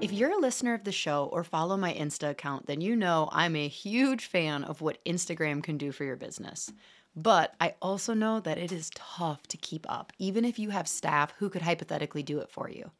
If you're a listener of the show or follow my Insta account, then you know I'm a huge fan of what Instagram can do for your business. But I also know that it is tough to keep up, even if you have staff who could hypothetically do it for you.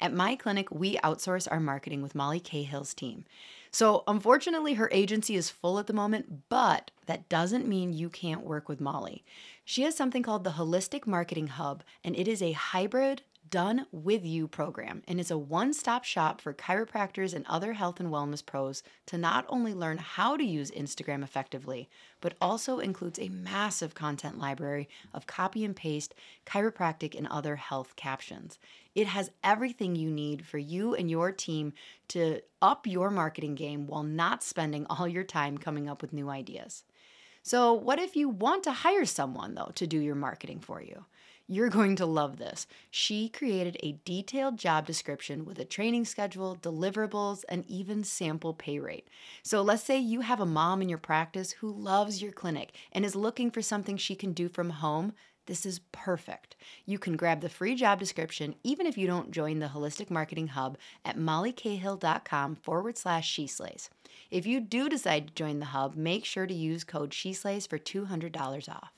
At my clinic, we outsource our marketing with Molly Cahill's team. So, unfortunately, her agency is full at the moment, but that doesn't mean you can't work with Molly. She has something called the Holistic Marketing Hub, and it is a hybrid done with you program and is a one stop shop for chiropractors and other health and wellness pros to not only learn how to use Instagram effectively, but also includes a massive content library of copy and paste chiropractic and other health captions. It has everything you need for you and your team to up your marketing game while not spending all your time coming up with new ideas. So, what if you want to hire someone, though, to do your marketing for you? You're going to love this. She created a detailed job description with a training schedule, deliverables, and even sample pay rate. So let's say you have a mom in your practice who loves your clinic and is looking for something she can do from home. This is perfect. You can grab the free job description even if you don't join the Holistic Marketing Hub at mollycahill.com forward slash she slays. If you do decide to join the hub, make sure to use code she slays for $200 off.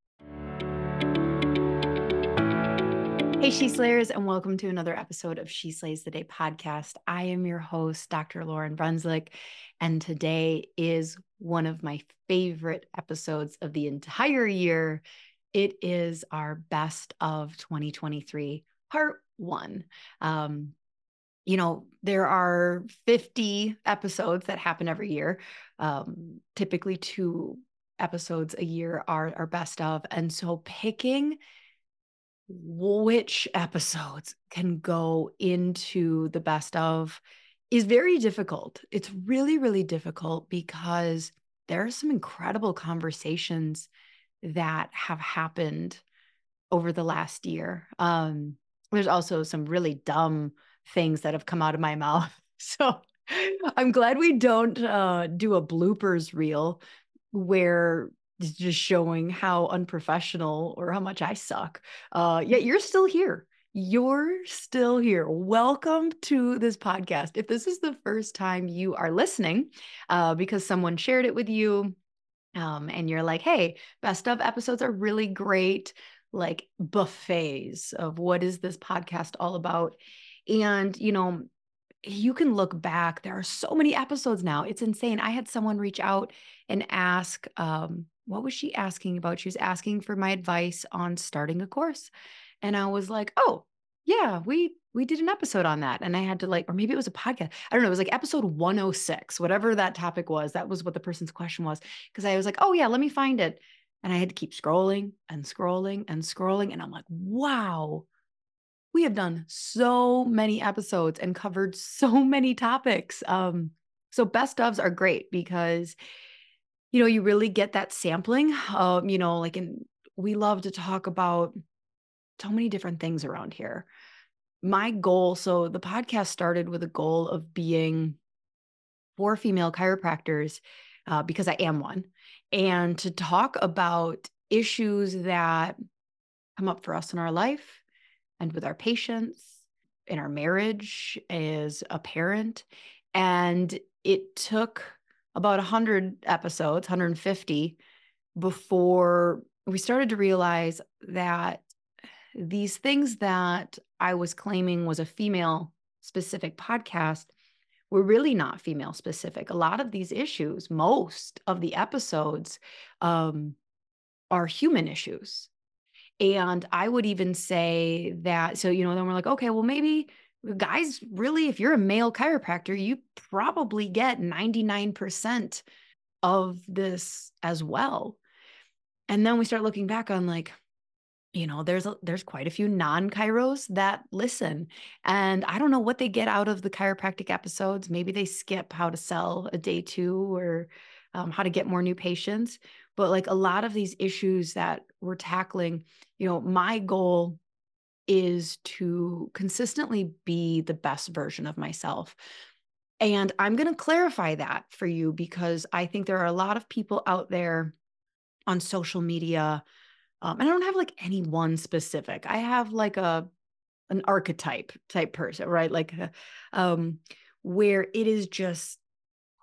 Hey, She Slayers, and welcome to another episode of She Slays the Day podcast. I am your host, Dr. Lauryn Brunswick, and today is one of my favorite episodes of the entire year. It is our best of 2023, part one. Um, you know, there are 50 episodes that happen every year. Um, typically, two episodes a year are our best of. And so, picking which episodes can go into the best of is very difficult. It's really, really difficult because there are some incredible conversations that have happened over the last year. Um, there's also some really dumb things that have come out of my mouth. So I'm glad we don't uh, do a bloopers reel where just showing how unprofessional or how much I suck. Uh, yet you're still here. You're still here. Welcome to this podcast. If this is the first time you are listening, uh, because someone shared it with you, um, and you're like, hey, best of episodes are really great, like buffets of what is this podcast all about. And, you know, you can look back. There are so many episodes now. It's insane. I had someone reach out and ask, um, what was she asking about? She was asking for my advice on starting a course. And I was like, oh, yeah, we we did an episode on that. And I had to like, or maybe it was a podcast. I don't know. It was like episode 106, whatever that topic was. That was what the person's question was. Cause I was like, oh yeah, let me find it. And I had to keep scrolling and scrolling and scrolling. And I'm like, wow, we have done so many episodes and covered so many topics. Um, so best ofs are great because you know, you really get that sampling. Um, you know, like in we love to talk about so many different things around here. My goal, so the podcast started with a goal of being for female chiropractors uh, because I am one, and to talk about issues that come up for us in our life and with our patients, in our marriage as a parent. And it took about 100 episodes, 150, before we started to realize that these things that I was claiming was a female specific podcast were really not female specific. A lot of these issues, most of the episodes, um, are human issues. And I would even say that, so, you know, then we're like, okay, well, maybe guys, really, if you're a male chiropractor, you probably get 99% of this as well. And then we start looking back on like, you know there's a, there's quite a few non-chiros that listen and i don't know what they get out of the chiropractic episodes maybe they skip how to sell a day two or um, how to get more new patients but like a lot of these issues that we're tackling you know my goal is to consistently be the best version of myself and i'm going to clarify that for you because i think there are a lot of people out there on social media um, and I don't have like any one specific. I have like a an archetype type person, right? Like uh, um where it is just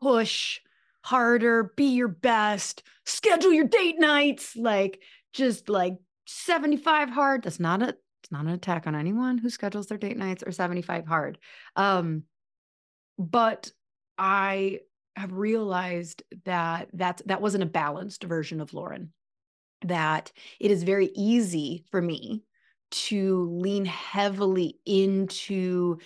push harder, be your best, schedule your date nights, like just like 75 hard. That's not a it's not an attack on anyone who schedules their date nights or 75 hard. Um but I have realized that that that wasn't a balanced version of Lauryn that it is very easy for me to lean heavily into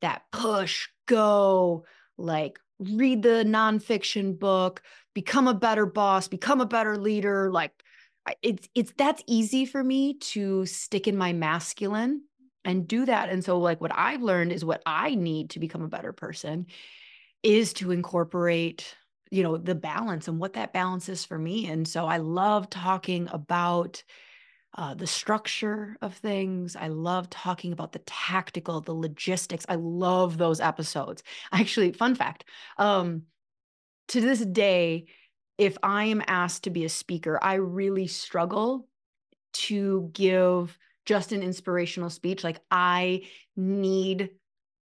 that push, go, like read the nonfiction book, become a better boss, become a better leader. Like it's it's that's easy for me to stick in my masculine and do that. And so like what I've learned is what I need to become a better person is to incorporate you know the balance and what that balance is for me and so i love talking about uh, the structure of things i love talking about the tactical the logistics i love those episodes actually fun fact um to this day if i am asked to be a speaker i really struggle to give just an inspirational speech like i need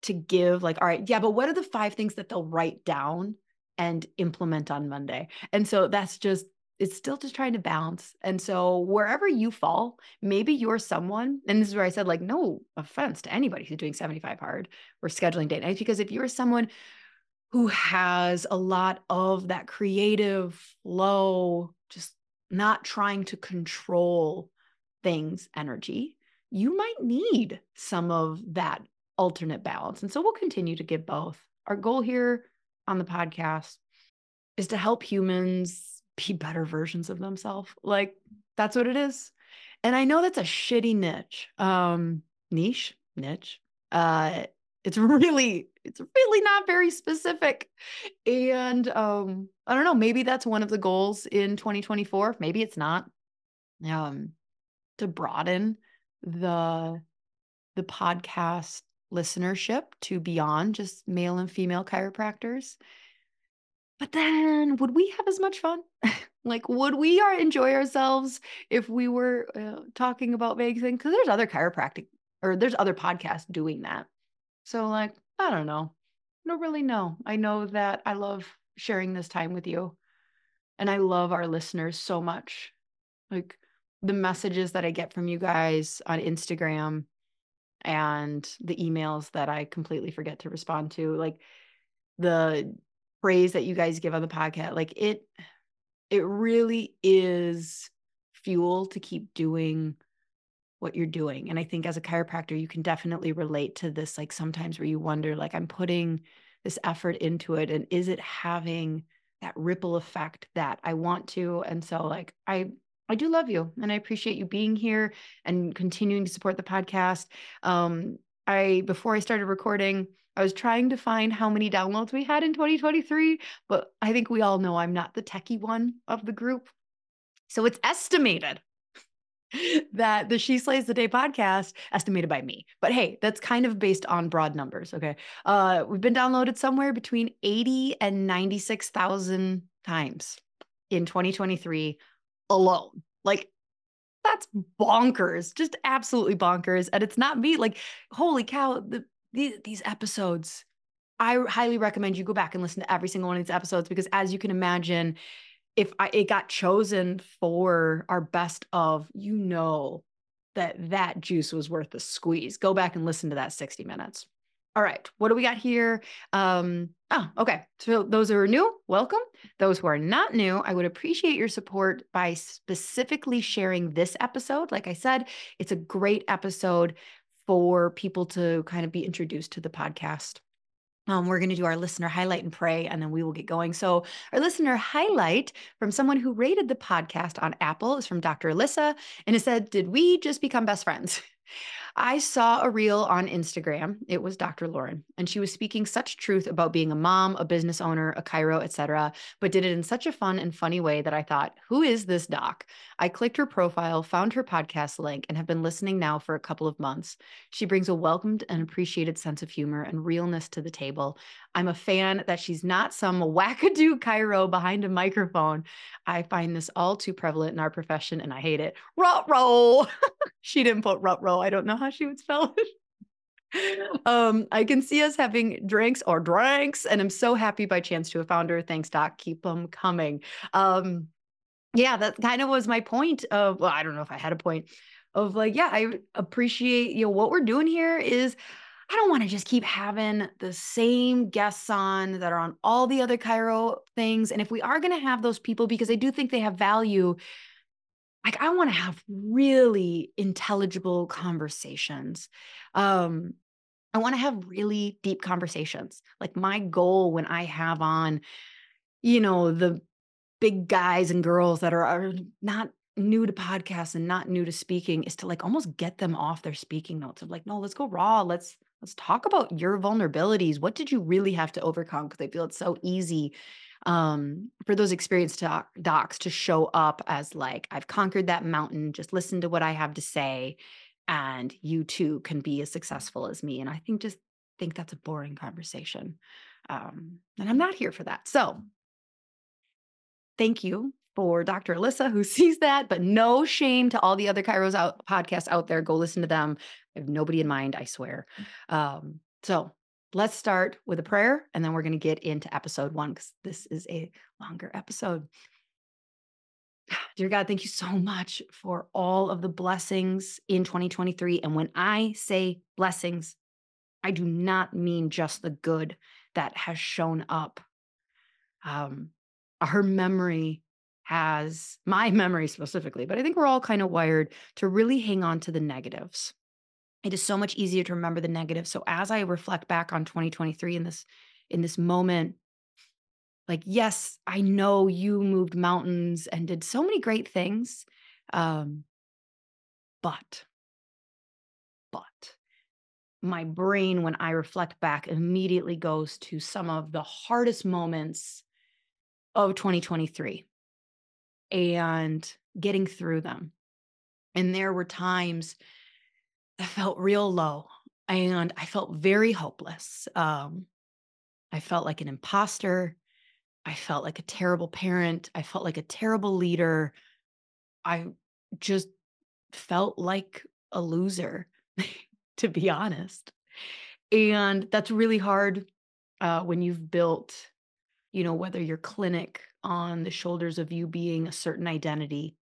to give like all right yeah but what are the five things that they'll write down and implement on Monday. And so that's just it's still just trying to balance. And so wherever you fall, maybe you're someone, and this is where I said, like, no offense to anybody who's doing 75 hard or scheduling date nights, because if you're someone who has a lot of that creative flow, just not trying to control things energy, you might need some of that alternate balance. And so we'll continue to give both. Our goal here on the podcast is to help humans be better versions of themselves. Like that's what it is. And I know that's a shitty niche. Um niche, niche. Uh it's really it's really not very specific. And um I don't know, maybe that's one of the goals in 2024, maybe it's not. Um to broaden the the podcast listenership to beyond just male and female chiropractors. But then would we have as much fun? like, would we are enjoy ourselves if we were uh, talking about vague things? Because there's other chiropractic or there's other podcasts doing that. So, like, I don't know. Don't really know. I know that I love sharing this time with you. And I love our listeners so much. Like the messages that I get from you guys on Instagram and the emails that I completely forget to respond to, like the praise that you guys give on the podcast, like it it really is fuel to keep doing what you're doing. And I think as a chiropractor, you can definitely relate to this like sometimes where you wonder like I'm putting this effort into it and is it having that ripple effect that I want to? And so like I I do love you and I appreciate you being here and continuing to support the podcast. Um, I before I started recording, I was trying to find how many downloads we had in 2023, but I think we all know I'm not the techie one of the group. So it's estimated that the She Slays the Day podcast, estimated by me. But hey, that's kind of based on broad numbers. Okay. Uh, we've been downloaded somewhere between 80 and 96,000 times in 2023 alone. Like that's bonkers, just absolutely bonkers. And it's not me. Like, holy cow, the, the these episodes, I highly recommend you go back and listen to every single one of these episodes because, as you can imagine, if I, it got chosen for our best of, you know that that juice was worth the squeeze. Go back and listen to that 60 minutes. All right, what do we got here? Um, oh, okay. So those who are new, welcome. Those who are not new, I would appreciate your support by specifically sharing this episode. Like I said, it's a great episode for people to kind of be introduced to the podcast. Um, we're going to do our listener highlight and pray, and then we will get going. So, our listener highlight from someone who rated the podcast on Apple is from Dr. Alyssa, and it said, Did we just become best friends? I saw a reel on Instagram. It was Dr. Lauryn, and she was speaking such truth about being a mom, a business owner, a chiro, etc., but did it in such a fun and funny way that I thought, "Who is this doc?" I clicked her profile, found her podcast link, and have been listening now for a couple of months. She brings a welcomed and appreciated sense of humor and realness to the table. I'm a fan that she's not some wackadoo chiro behind a microphone. I find this all too prevalent in our profession, and I hate it. Rut roll. she didn't put rut roll. I don't know it. um, I can see us having drinks or drinks, and I'm so happy by chance to have found her. Thanks, Doc. Keep them coming. Um, yeah, that kind of was my point of, well, I don't know if I had a point of like, yeah, I appreciate, you know, what we're doing here is I don't want to just keep having the same guests on that are on all the other chiro things. And if we are going to have those people, because I do think they have value, like I want to have really intelligible conversations. Um, I want to have really deep conversations. Like my goal when I have on, you know, the big guys and girls that are, are not new to podcasts and not new to speaking is to like almost get them off their speaking notes of like, no, let's go raw. Let's let's talk about your vulnerabilities. What did you really have to overcome? Because I feel it's so easy um, for those experienced doc- docs to show up as like, I've conquered that mountain. Just listen to what I have to say, and you too can be as successful as me. And I think just think that's a boring conversation, um, and I'm not here for that. So, thank you for Dr. Alyssa who sees that, but no shame to all the other Chiros out podcasts out there. Go listen to them. I have nobody in mind, I swear. Um, so let's start with a prayer and then we're going to get into episode one because this is a longer episode. Dear God, thank you so much for all of the blessings in 2023. And when I say blessings, I do not mean just the good that has shown up. Um, our memory has, my memory specifically, but I think we're all kind of wired to really hang on to the negatives it is so much easier to remember the negative. So as i reflect back on 2023 in this in this moment like yes i know you moved mountains and did so many great things um but but my brain when i reflect back immediately goes to some of the hardest moments of 2023 and getting through them. And there were times I felt real low and I felt very hopeless. Um, I felt like an imposter. I felt like a terrible parent. I felt like a terrible leader. I just felt like a loser, to be honest. And that's really hard uh, when you've built, you know, whether your clinic on the shoulders of you being a certain identity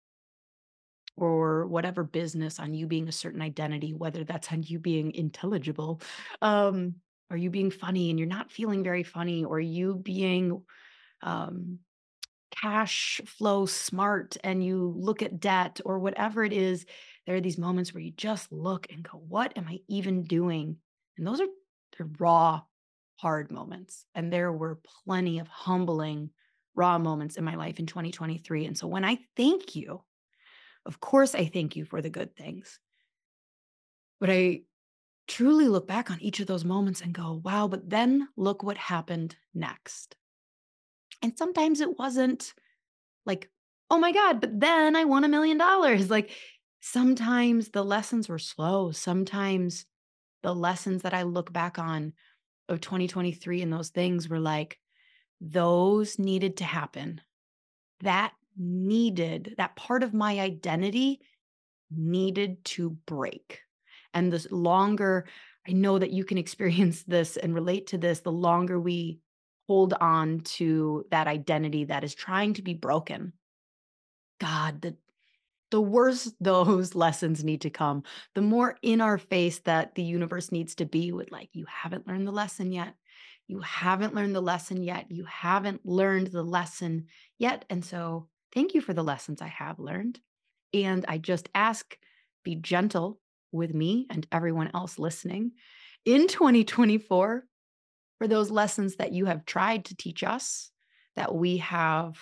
or whatever business on you being a certain identity, whether that's on you being intelligible, um, or you being funny and you're not feeling very funny, or you being um, cash flow smart and you look at debt or whatever it is, there are these moments where you just look and go, What am I even doing? And those are the raw, hard moments. And there were plenty of humbling, raw moments in my life in 2023. And so when I thank you of course, I thank you for the good things. But I truly look back on each of those moments and go, wow, but then look what happened next. And sometimes it wasn't like, oh my God, but then I won a million dollars. Like sometimes the lessons were slow. Sometimes the lessons that I look back on of 2023 and those things were like, those needed to happen. That needed, that part of my identity needed to break. And the longer I know that you can experience this and relate to this the longer we hold on to that identity that is trying to be broken. God, the the worse those lessons need to come, the more in our face that the universe needs to be with, like, you haven't learned the lesson yet. You haven't learned the lesson yet. You haven't learned the lesson yet. And so, thank you for the lessons I have learned. And I just ask, be gentle with me and everyone else listening in 2024 for those lessons that you have tried to teach us that we have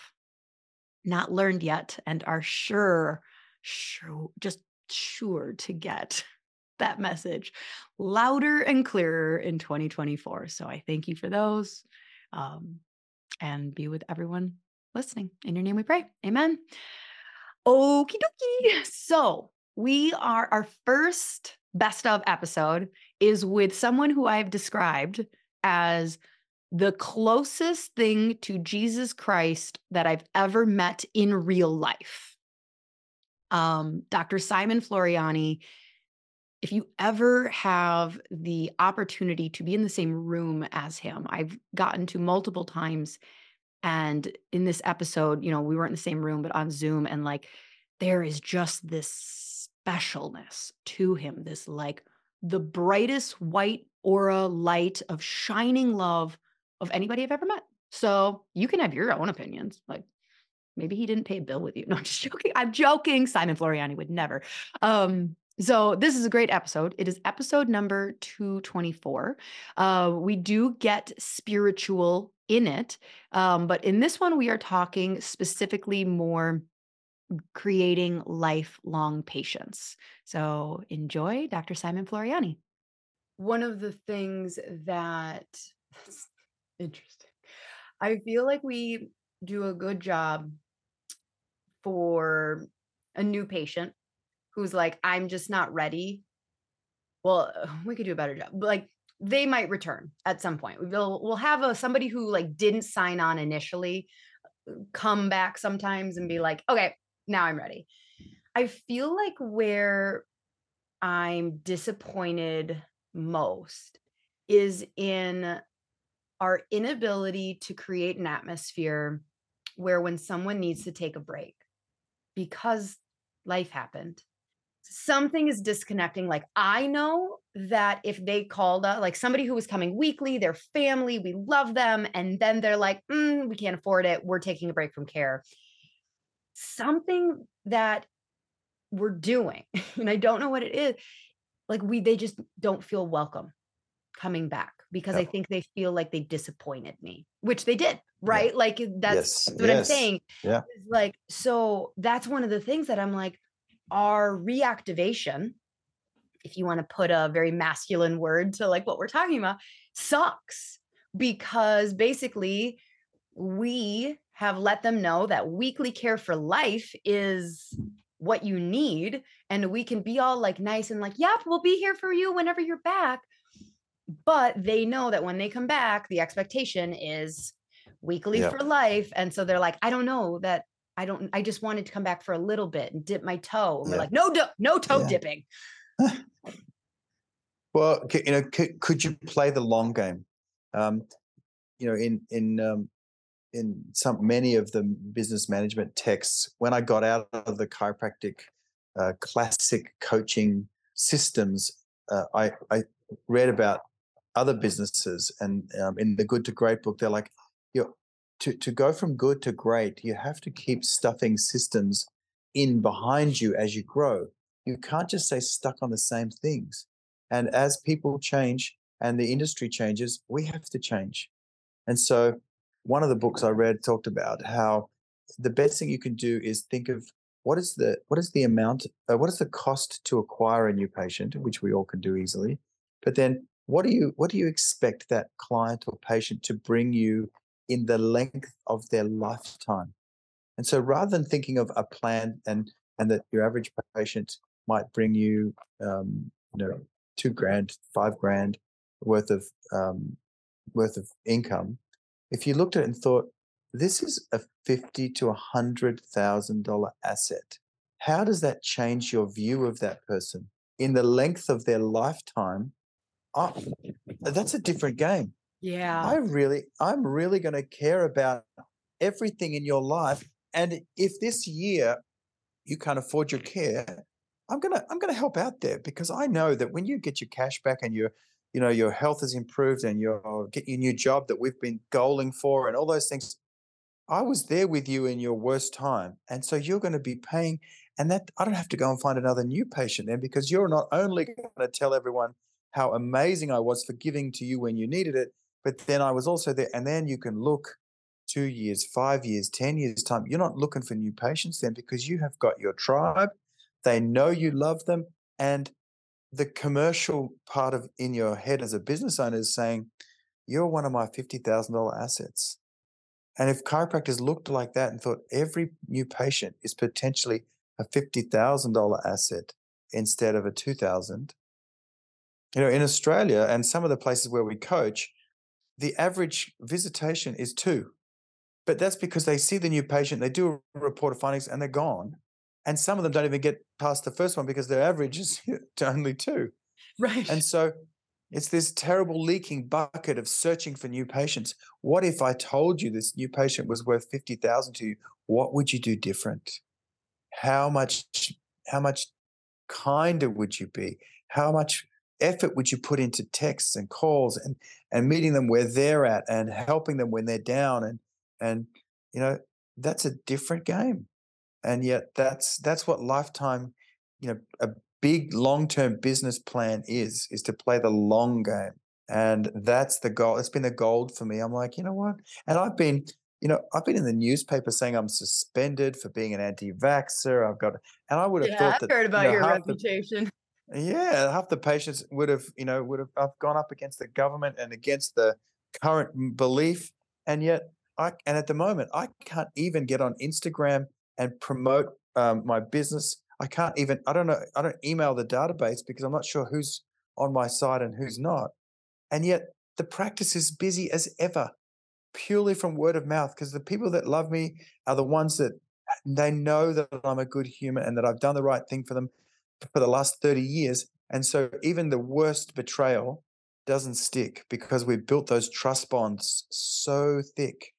not learned yet and are sure, sure, just sure to get that message louder and clearer in 2024. So I thank you for those um, and be with everyone listening. In your name we pray. Amen. Okie dokie. So we are, our first best of episode is with someone who I've described as the closest thing to Jesus Christ that I've ever met in real life. Um, Dr. Simon Floreani, if you ever have the opportunity to be in the same room as him, I've gotten to multiple times. And in this episode, you know, we weren't in the same room, but on Zoom, and like there is just this specialness to him, this like the brightest white aura light of shining love of anybody I've ever met. So you can have your own opinions. Like maybe he didn't pay a bill with you. No, I'm just joking. I'm joking. Simon Floreani would never. Um, so this is a great episode. It is episode number 224. Uh, we do get spiritual in it. Um, but in this one, we are talking specifically more creating lifelong patience. So enjoy Dr. Simon Floreani. One of the things that interesting. I feel like we do a good job for a new patient who's like, I'm just not ready. Well, we could do a better job. But Like they might return at some point. We'll we'll have a somebody who like didn't sign on initially uh, come back sometimes and be like, okay, now I'm ready. I feel like where I'm disappointed most is in our inability to create an atmosphere where when someone needs to take a break because life happened something is disconnecting like i know that if they called us like somebody who was coming weekly their family we love them and then they're like mm, we can't afford it we're taking a break from care something that we're doing and i don't know what it is like we they just don't feel welcome coming back because I think they feel like they disappointed me, which they did, right? Yeah. Like that's yes. what yes. I'm saying. Yeah. Like, so that's one of the things that I'm like, our reactivation, if you want to put a very masculine word to like what we're talking about, sucks because basically we have let them know that weekly care for life is what you need and we can be all like nice and like yep we'll be here for you whenever you're back. But they know that when they come back the expectation is weekly for life and so they're like i don't know that i don't i just wanted to come back for a little bit and dip my toe and we're like no no toe yeah. dipping. Well you know could, could you play the long game? Um you know in in um in some many of the business management texts when i got out of the chiropractic uh, classic coaching systems uh, I, I read about other businesses and um, in the good to great book they're like you to, to go from good to great you have to keep stuffing systems in behind you as you grow. You can't just stay stuck on the same things. And as people change and the industry changes we have to change. And so one of the books i read talked about how the best thing you can do is think of what is the what is the amount uh, what is the cost to acquire a new patient which we all can do easily but then what do you what do you expect that client or patient to bring you in the length of their lifetime and so rather than thinking of a plan and and that your average patient might bring you um, you know two grand five grand worth of um, worth of income if you looked at it and thought this is a fifty to a hundred thousand dollar asset how does that change your view of that person in the length of their lifetime I, that's a different game. Yeah. I really, I'm really going to care about everything in your life. And if this year you can't afford your care, I'm gonna I'm gonna help out there because I know that when you get your cash back and your you know your health has improved and you're getting your new job that we've been goaling for and all those things, I was there with you in your worst time, and so you're going to be paying. And that I don't have to go and find another new patient then because you're not only going to tell everyone how amazing I was for giving to you when you needed it, but then I was also there. And then you can look two years, five years, 10 years' time. You're not looking for new patients then because you have got your tribe. They know you love them. And the commercial part of in your head as a business owner is saying, You're one of my $50,000 assets. And if chiropractors looked like that and thought every new patient is potentially a $50,000 asset instead of a 2000 you know in australia and some of the places where we coach the average visitation is two but that's because they see the new patient they do a report of findings and they're gone. And some of them don't even get past the first one because their average is only two. Right. and so it's this terrible leaking bucket of searching for new patients. What if i told you this new patient was worth 50000 to you? What would you do different? How much how much kinder would you be? How much effort which you put into texts and calls and and meeting them where they're at and helping them when they're down and and you know that's a different game. And yet that's that's what lifetime you know a big long-term business plan is is to play the long game. And that's the goal it's been the gold for me. I'm like you know what? And i've been you know i've been in the newspaper saying i'm suspended for being an anti-vaxxer. I've got and i would have yeah, thought I've that heard about you know, your half the- reputation. Yeah, half the patients would have, you know, would have uh, gone up against the government and against the current belief, and yet I and at the moment I can't even get on Instagram and promote um, my business. I can't even. I don't know. I don't email the database because I'm not sure who's on my side and who's not, and yet the practice is busy as ever, purely from word of mouth. Because the people that love me are the ones that they know that I'm a good human and that I've done the right thing for them for the last 30 years. And so even the worst betrayal doesn't stick because we've built those trust bonds so thick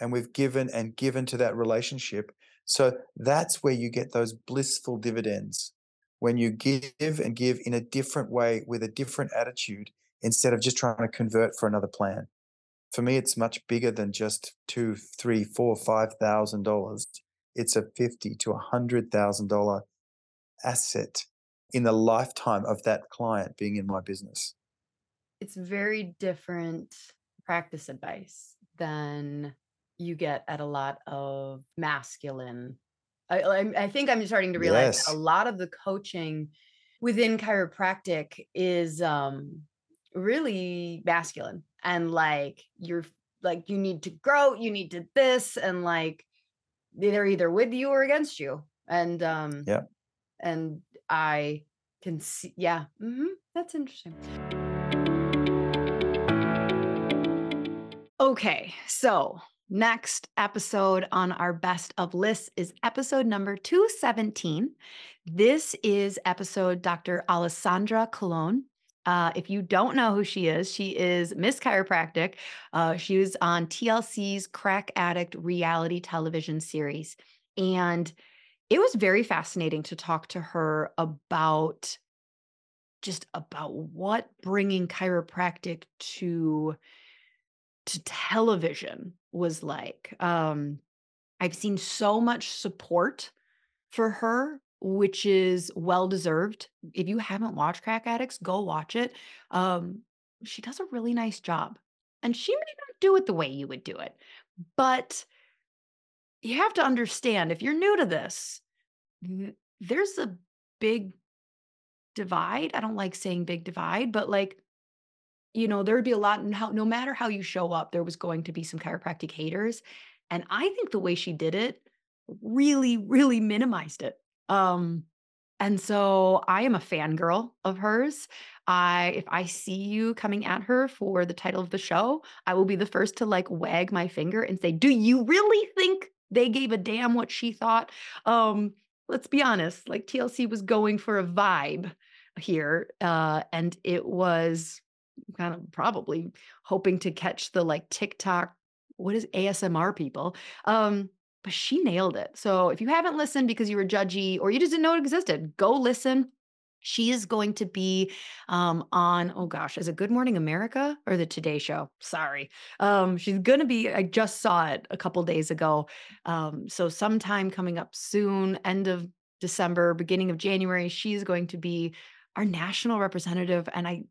and we've given and given to that relationship. So that's where you get those blissful dividends when you give and give in a different way with a different attitude instead of just trying to convert for another plan. For me, it's much bigger than just two, three, four, five thousand dollars. It's a fifty to a hundred thousand dollar asset in the lifetime of that client being in my business. It's very different practice advice than you get at a lot of masculine. I, I, I think I'm starting to realize Yes. a lot of the coaching within chiropractic is um, really masculine and like you're like you need to grow, you need to this, and like they're either with you or against you. And um, Yeah. And I can see, yeah, hmm that's interesting. Okay, so next episode on our best of lists is episode number 217. This is episode Dr. Alessandra Colón. Uh, if you don't know who she is, she is Miss Chiropractic. Uh, she was on TLC's Crack Addict reality television series. And it was very fascinating to talk to her about just about what bringing chiropractic to to television was like. Um, I've seen so much support for her, which is well deserved. If you haven't watched Crack Addicts, go watch it. Um, she does a really nice job, and she may not do it the way you would do it, but you have to understand if you're new to this, there's a big divide. I don't like saying big divide, but like you know, there would be a lot how no matter how you show up, there was going to be some chiropractic haters. And I think the way she did it really, really minimized it. Um, and so I am a fangirl of hers. I if I see you coming at her for the title of the show, I will be the first to like wag my finger and say, "Do you really think they gave a damn what she thought?" Um, let's be honest, like TLC was going for a vibe here. Uh, and it was kind of probably hoping to catch the like TikTok, what is ASMR people? Um, but she nailed it. So if you haven't listened because you were judgy or you just didn't know it existed, go listen. She is going to be um, on, oh gosh, is it Good Morning America or the Today Show? Sorry. Um, she's going to be, I just saw it a couple days ago. Um, so, sometime coming up soon, end of December, beginning of January, she's going to be our national representative. And I,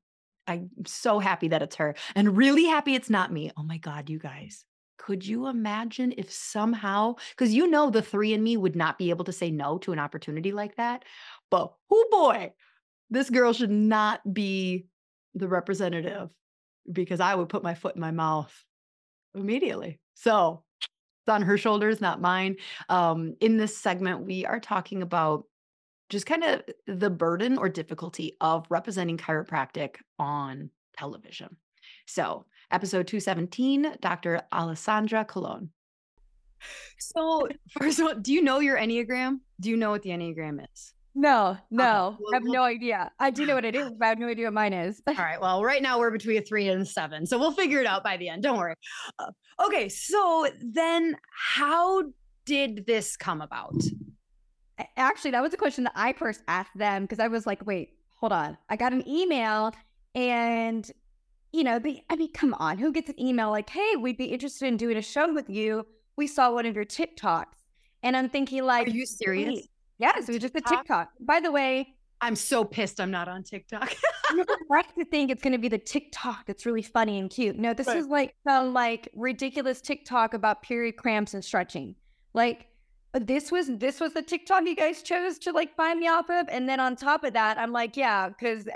I'm so happy that it's her and really happy it's not me. Oh my God, you guys. Could you imagine if somehow, because you know the three in me would not be able to say no to an opportunity like that. But oh boy, this girl should not be the representative because I would put my foot in my mouth immediately. So it's on her shoulders, not mine. Um, in this segment, we are talking about just kind of the burden or difficulty of representing chiropractic on television. So, episode 217, Dr. Alessandra Colón. So, first of all, do you know your Enneagram? Do you know what the Enneagram is? No, no, okay. I have no idea. I do know what it is, but I have no idea what mine is. All right. Well, right now we're between a three and a seven, so we'll figure it out by the end. Don't worry. Uh, okay. So then, how did this come about? Actually, that was a question that I first asked them because I was like, "Wait, hold on. I got an email, and you know, the I mean, come on, who gets an email like, "Hey, we'd be interested in doing a show with you. We saw one of your TikToks," and I'm thinking, like, "Are you serious?" Yes, it was just a TikTok. By the way, I'm so pissed I'm not on TikTok. you're correct to think it's going to be the TikTok that's really funny and cute. No, this right. is like some like ridiculous TikTok about period cramps and stretching. Like this was this was the TikTok you guys chose to like find me off of, and then on top of that, I'm like, yeah, because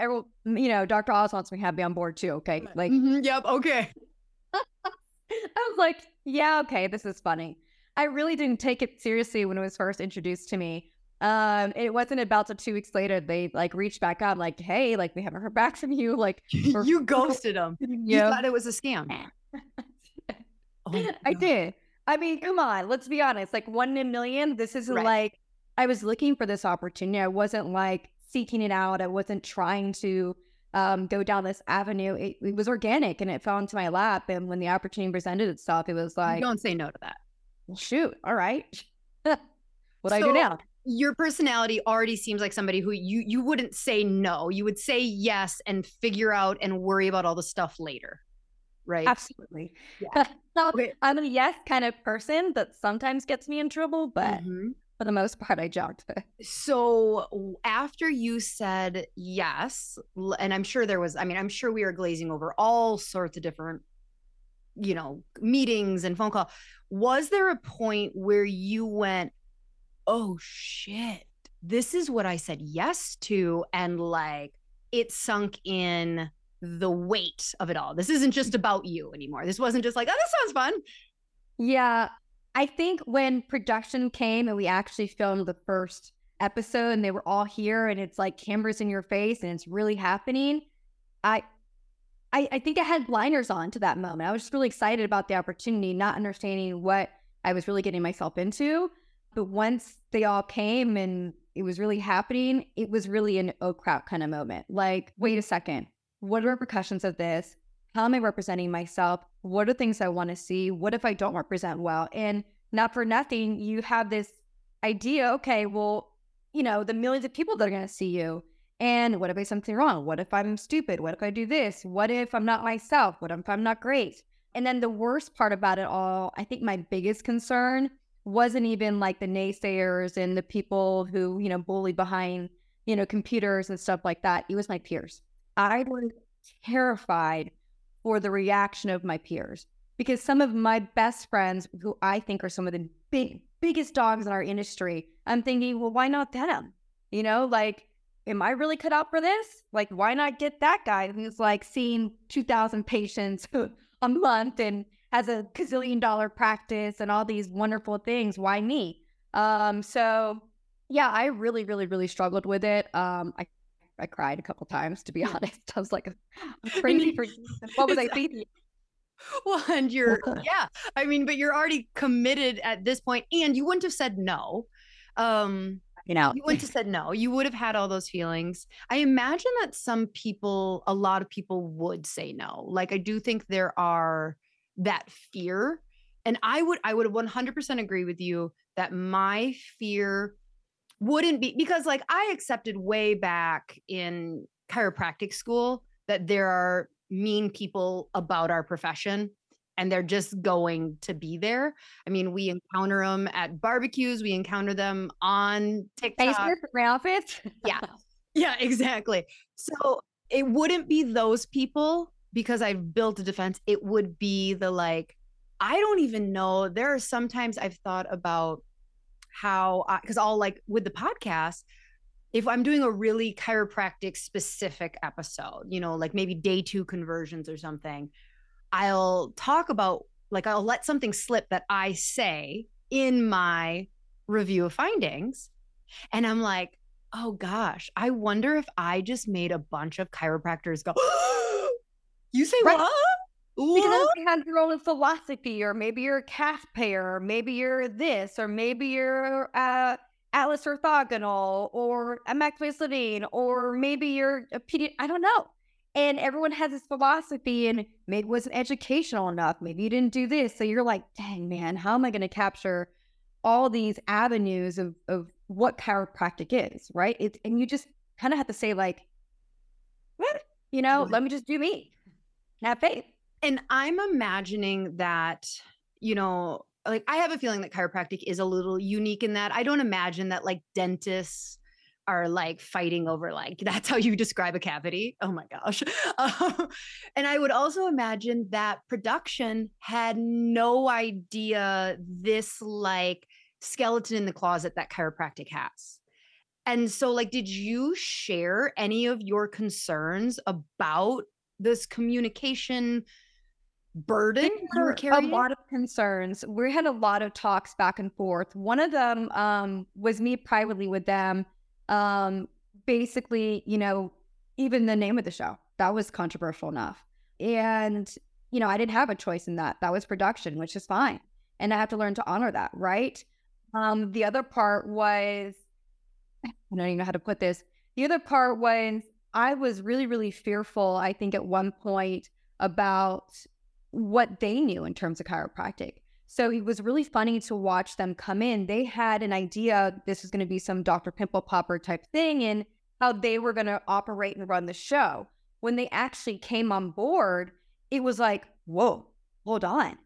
you know, Dr. Oz wants me to have me on board too. Okay, like, mm-hmm, yep, okay. I was like, yeah, okay, this is funny. I really didn't take it seriously when it was first introduced to me. Um, it wasn't about so two weeks later they like reached back out like, hey, like we haven't heard back from you. Like you ghosted them. You thought it was a scam. oh I did. I mean, come on, let's be honest. Like one in a million. This isn't right. like I was looking for this opportunity. I wasn't like seeking it out. I wasn't trying to um, go down this avenue. It, it, was organic and it fell into my lap. And when the opportunity presented itself, it was like, you don't say no to that. Well, shoot. All right. what do so, I do now? Your personality already seems like somebody who you you wouldn't say no you would say yes and figure out and worry about all the stuff later right absolutely yeah. so okay. i'm a yes kind of person that sometimes gets me in trouble but mm-hmm. for the most part i jogged so after you said yes and i'm sure there was i mean i'm sure we are glazing over all sorts of different you know meetings and phone call was there a point where you went oh shit, this is what I said yes to. And like it sunk in the weight of it all. This isn't just mm. about you anymore. This wasn't just like, oh, this sounds fun. Yeah. I think when production came and we actually filmed the first episode and they were all here and it's like cameras in your face and it's really happening, I I, I think I had blinders on to that moment. I was just really excited about the opportunity, not understanding what I was really getting myself into. But once they all came and it was really happening, it was really an oh crap kind of moment. Like, wait a second, what are the repercussions of this? How am I representing myself? What are things I want to see? What if I don't represent well? And not for nothing, you have this idea, okay, well, you know, the millions of people that are going to see you. And what if I something wrong? What if I'm stupid? What if I do this? What if I'm not myself? What if I'm not great? And then the worst part about it all, I think my biggest concern wasn't even like the naysayers and the people who, you know, bully behind, you know, computers and stuff like that. It was my peers. I was terrified for the reaction of my peers because some of my best friends, who I think are some of the big, biggest dogs in our industry, I'm thinking, well, why not them? You know, like, am I really cut out for this? Like, why not get that guy who's like seeing 2,000 patients a month and has a gazillion dollar practice and all these wonderful things. Why me? Um, so yeah, I really, really, really struggled with it. Um, I I cried a couple times to be honest. I was like, I'm crazy for what was I thinking? Well, and you're yeah. I mean, but you're already committed at this point, and you wouldn't have said no. Um, you know, you wouldn't have said no. You would have had all those feelings. I imagine that some people, a lot of people would say no. Like I do think there are that fear. And I would, I would 100% agree with you that my fear wouldn't be because like I accepted way back in chiropractic school that there are mean people about our profession and they're just going to be there. I mean, we encounter them at barbecues, we encounter them on TikTok. Facebook yeah. Yeah, exactly. So it wouldn't be those people because I've built a defense. It would be the like, I don't even know. There are sometimes I've thought about how, because I'll like with the podcast, if I'm doing a really chiropractic specific episode, you know, like maybe day two conversions or something, I'll talk about like I'll let something slip that I say in my review of findings. And I'm like, oh gosh, I wonder if I just made a bunch of chiropractors go, oh you say right. what? Because they have your own philosophy, or maybe you're a cash payer, or maybe you're this, or maybe you're uh, Atlas orthogonal, or immaculate or maybe you're a pedi- I don't know. And everyone has this philosophy, and maybe it wasn't educational enough. Maybe you didn't do this. So you're like, dang, man, how am I going to capture all these avenues of, of what chiropractic is, right? It's, and you just kind of have to say, like, what? You know, let me just do me. Have faith. And I'm imagining that, you know, like I have a feeling that chiropractic is a little unique in that. I don't imagine that like dentists are like fighting over like that's how you describe a cavity. Oh my gosh. Um, and i would also imagine that production had no idea this like skeleton in the closet that chiropractic has. And so like did you share any of your concerns about this communication burden you were carrying? A lot of concerns. We had a lot of talks back and forth. One of them um, was me privately with them um, basically, you know, even the name of the show, that was controversial enough. And, you know, I didn't have a choice in that. That was production, which is fine. And I have to learn to honor that, right? Um, the other part was, I don't even know how to put this. The other part was I was really, really fearful, I think, at one point about what they knew in terms of chiropractic. So it was really funny to watch them come in. They had an idea this was going to be some Dr. Pimple Popper type thing and how they were going to operate and run the show. When they actually came on board, it was like, whoa, hold on.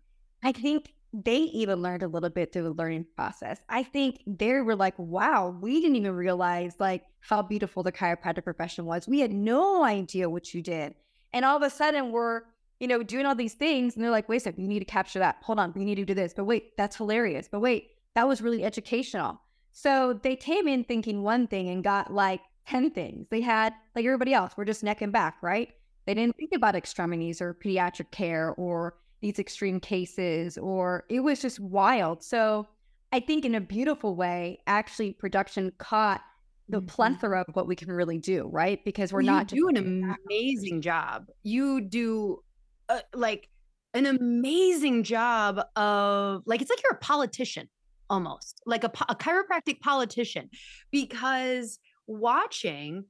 I think they even learned a little bit through the learning process. I think they were like, wow, we didn't even realize like how beautiful the chiropractic profession was. We had no idea what you did. And all of a sudden we're you know, doing all these things. And they're like, wait a second, you need to capture that. Hold on, we need to do this. But wait, that's hilarious. But wait, that was really educational. So they came in thinking one thing and got like 10 things. They had, like everybody else, we're just neck and back, right? They didn't think about extremities or pediatric care or these extreme cases, or it was just wild. So I think in a beautiful way, actually, production caught the mm-hmm. plethora of what we can really do, right? Because we're you not do an amazing job. You do uh, like an amazing job of like it's like you're a politician almost like a, a chiropractic politician because watching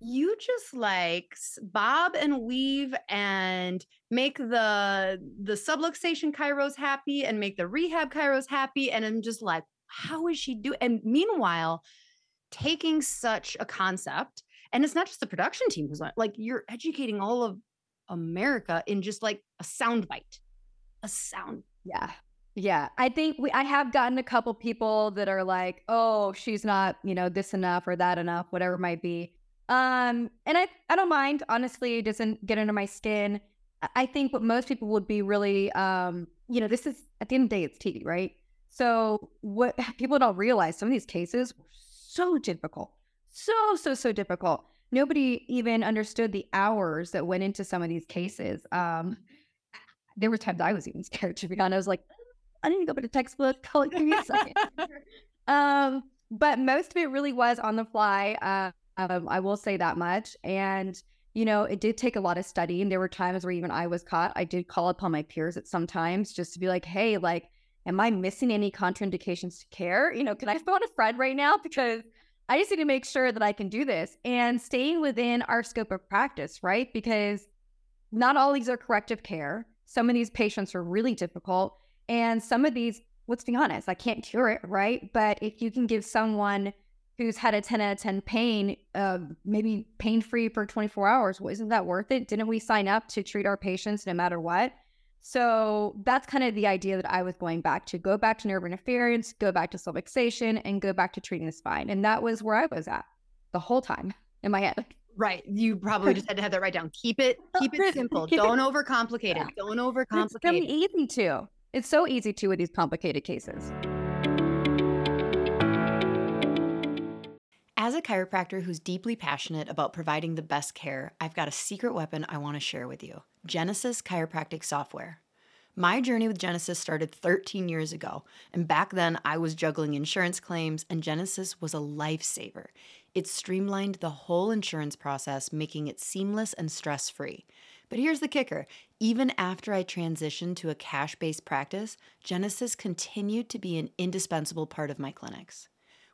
you just like bob and weave and make the the subluxation chiros happy and make the rehab chiros happy and i'm just like how is she doing and meanwhile taking such a concept and it's not just the production team who's like you're educating all of America in just like a sound bite. A sound. Yeah. Yeah. I think we I have gotten a couple people that are like, "Oh, she's not, you know, this enough or that enough, whatever it might be." Um, and I I don't mind, honestly, it doesn't get under my skin. I think what most people would be really um, you know, this is at the end of the day it's TV, right? So what people don't realize some of these cases were so difficult. So so so difficult nobody even understood the hours that went into some of these cases. Um, there were times I was even scared to be honest. I was like, I need to go to a textbook. Call it, Give me a second. um, but most of it really was on the fly. Um, I will say that much. And you know, it did take a lot of studying. There were times where even I was caught. I did call upon my peers at some times just to be like, hey, like, am I missing any contraindications to care? You know, can I phone a friend right now? Because I just need to make sure that I can do this and staying within our scope of practice, right? Because not all these are corrective care. Some of these patients are really difficult. And some of these, let's be honest, I can't cure it, right? But if you can give someone who's had a 10 out of 10 pain, uh, maybe pain free for 24 hours, well, isn't that worth it? Didn't we sign up to treat our patients no matter what? So that's kind of the idea that I was going back to go back to nerve interference, go back to subluxation, and go back to treating the spine. And that was where I was at the whole time in my head. Right. You probably just had to have that right down. Keep it, keep it simple. Don't overcomplicate it. Don't overcomplicate It's really easy to. It's so easy to with these complicated cases. As a chiropractor who's deeply passionate about providing the best care, I've got a secret weapon I want to share with you Genesis Chiropractic Software. My journey with Genesis started 13 years ago, and back then I was juggling insurance claims, and Genesis was a lifesaver. It streamlined the whole insurance process, making it seamless and stress free. But here's the kicker even after I transitioned to a cash based practice, Genesis continued to be an indispensable part of my clinics.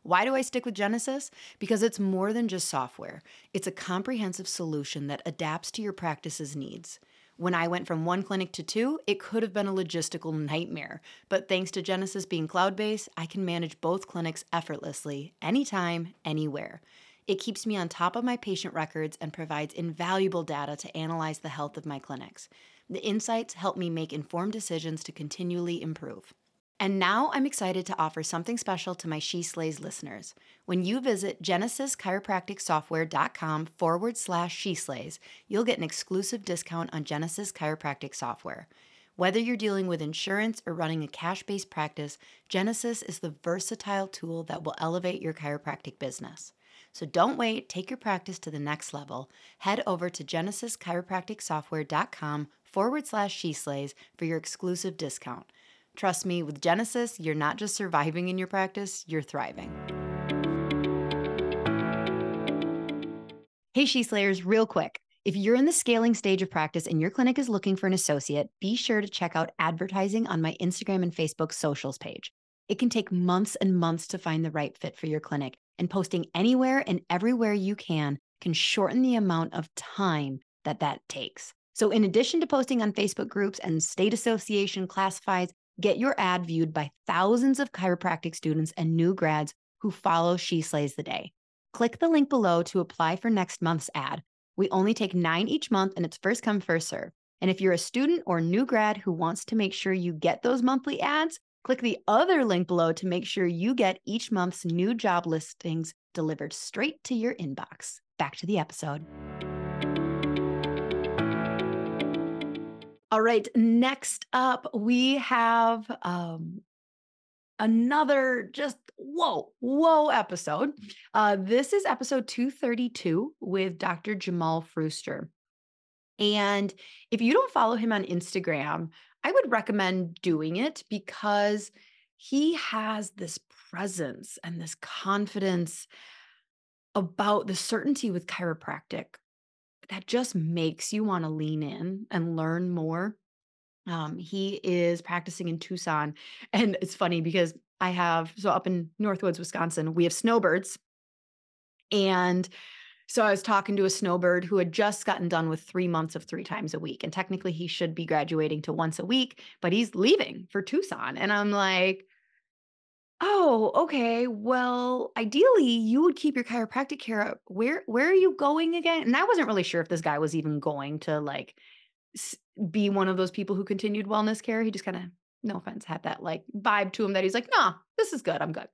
Why do I stick with Genesis? Because it's more than just software, it's a comprehensive solution that adapts to your practice's needs. When I went from one clinic to two, it could have been a logistical nightmare. But thanks to Genesis being cloud based, I can manage both clinics effortlessly, anytime, anywhere. It keeps me on top of my patient records and provides invaluable data to analyze the health of my clinics. The insights help me make informed decisions to continually improve. And now I'm excited to offer something special to my She Slays listeners. When you visit genesischiropracticsoftware.com forward slash She Slays, you'll get an exclusive discount on Genesis Chiropractic Software. Whether you're dealing with insurance or running a cash based practice, Genesis is the versatile tool that will elevate your chiropractic business. So don't wait, take your practice to the next level. Head over to genesischiropracticsoftware.com forward slash She Slays for your exclusive discount. Trust me, with Genesis, you're not just surviving in your practice, you're thriving. Hey, She Slayers, real quick. If you're in the scaling stage of practice and your clinic is looking for an associate, be sure to check out advertising on my Instagram and Facebook socials page. It can take months and months to find the right fit for your clinic, and posting anywhere and everywhere you can can shorten the amount of time that that takes. So, in addition to posting on Facebook groups and state association classifieds, Get your ad viewed by thousands of chiropractic students and new grads who follow She Slays the Day. Click the link below to apply for next month's ad. We only take nine each month and it's first come, first serve. And if you're a student or new grad who wants to make sure you get those monthly ads, click the other link below to make sure you get each month's new job listings delivered straight to your inbox. Back to the episode. All right. Next up, we have um, another just whoa, whoa episode. Uh, this is episode 232 with Dr. Jamal Frooster. And if you don't follow him on Instagram, I would recommend doing it because he has this presence and this confidence about the certainty with chiropractic that just makes you want to lean in and learn more. Um, he is practicing in Tucson. And it's funny because I have, so up in Northwoods, Wisconsin, we have snowbirds. And so I was talking to a snowbird who had just gotten done with three months of three times a week. And technically he should be graduating to once a week, but he's leaving for Tucson. And I'm like, Oh, okay. Well, ideally, you would keep your chiropractic care up. Where where are you going again? And I wasn't really sure if this guy was even going to like be one of those people who continued wellness care. He just kind of, no offense, had that like vibe to him that he's like, nah, this is good. I'm good.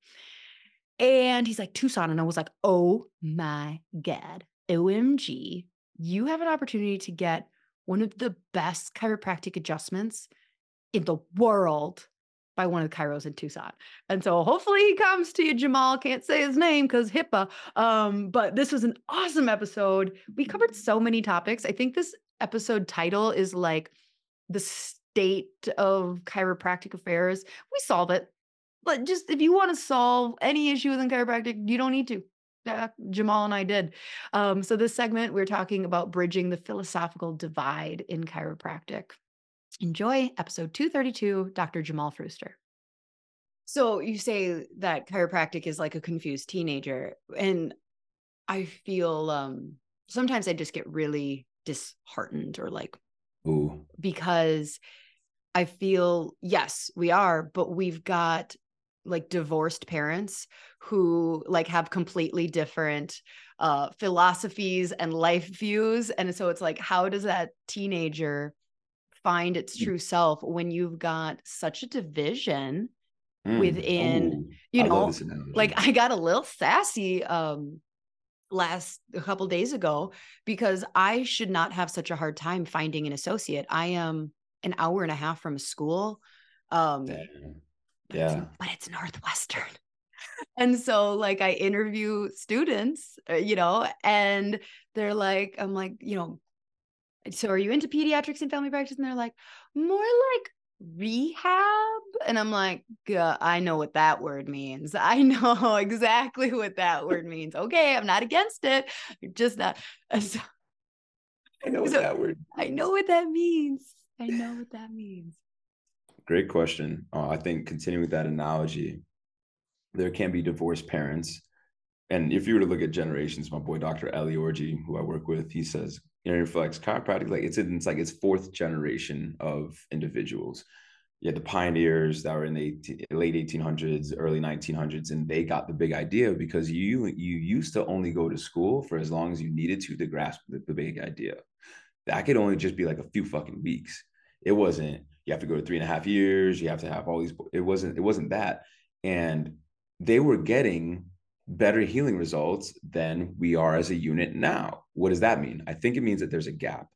And he's like, Tucson. And I was like, oh my God. OMG. You have an opportunity to get one of the best chiropractic adjustments in the world by one of the chiros in Tucson. And so hopefully he comes to you, Jamal. Can't say his name because HIPAA. Um, but this was an awesome episode. We covered so many topics. I think this episode title is like the state of chiropractic affairs. We solve it. But just if you want to solve any issue within chiropractic, you don't need to. Jamal and I did. Um, so this segment, we're talking about bridging the philosophical divide in chiropractic. Enjoy episode 232, Dr. Jamal Frooster. So you say that chiropractic is like a confused teenager. And I feel um sometimes I just get really disheartened or like Ooh. because I feel yes, we are, but we've got like divorced parents who like have completely different uh philosophies and life views and so it's like how does that teenager find its Mm. true self when you've got such a division Mm. within Ooh, you know analogy. like I got a little sassy um last a couple days ago because I should not have such a hard time finding an associate. I am an hour and a half from a school. Um Damn. but it's- Yeah. but it's Northwestern. And so like I interview students, uh, you know, and they're like I'm like, you know, so are you into pediatrics and family practice and they're like more like rehab and i'm like i know what that word means i know exactly what that word means okay i'm not against it just not so I know what So- that word. i know what that means i know what that means Great question. Uh, I think continuing with that analogy, there can be divorced parents. And if you were to look at generations, my boy Dr. Ali Orji, who I work with, he says Interflex chiropractic, like it's in, it's like its fourth generation of individuals. You had the pioneers that were in the 18, late 1800s, early 1900s, and they got the big idea because you you used to only go to school for as long as you needed to to grasp the, the big idea. That could only just be like a few fucking weeks. It wasn't you have to go to three and a half years you have to have all these it wasn't it wasn't that and they were getting better healing results than we are as a unit now. What does that mean? I think it means that there's a gap.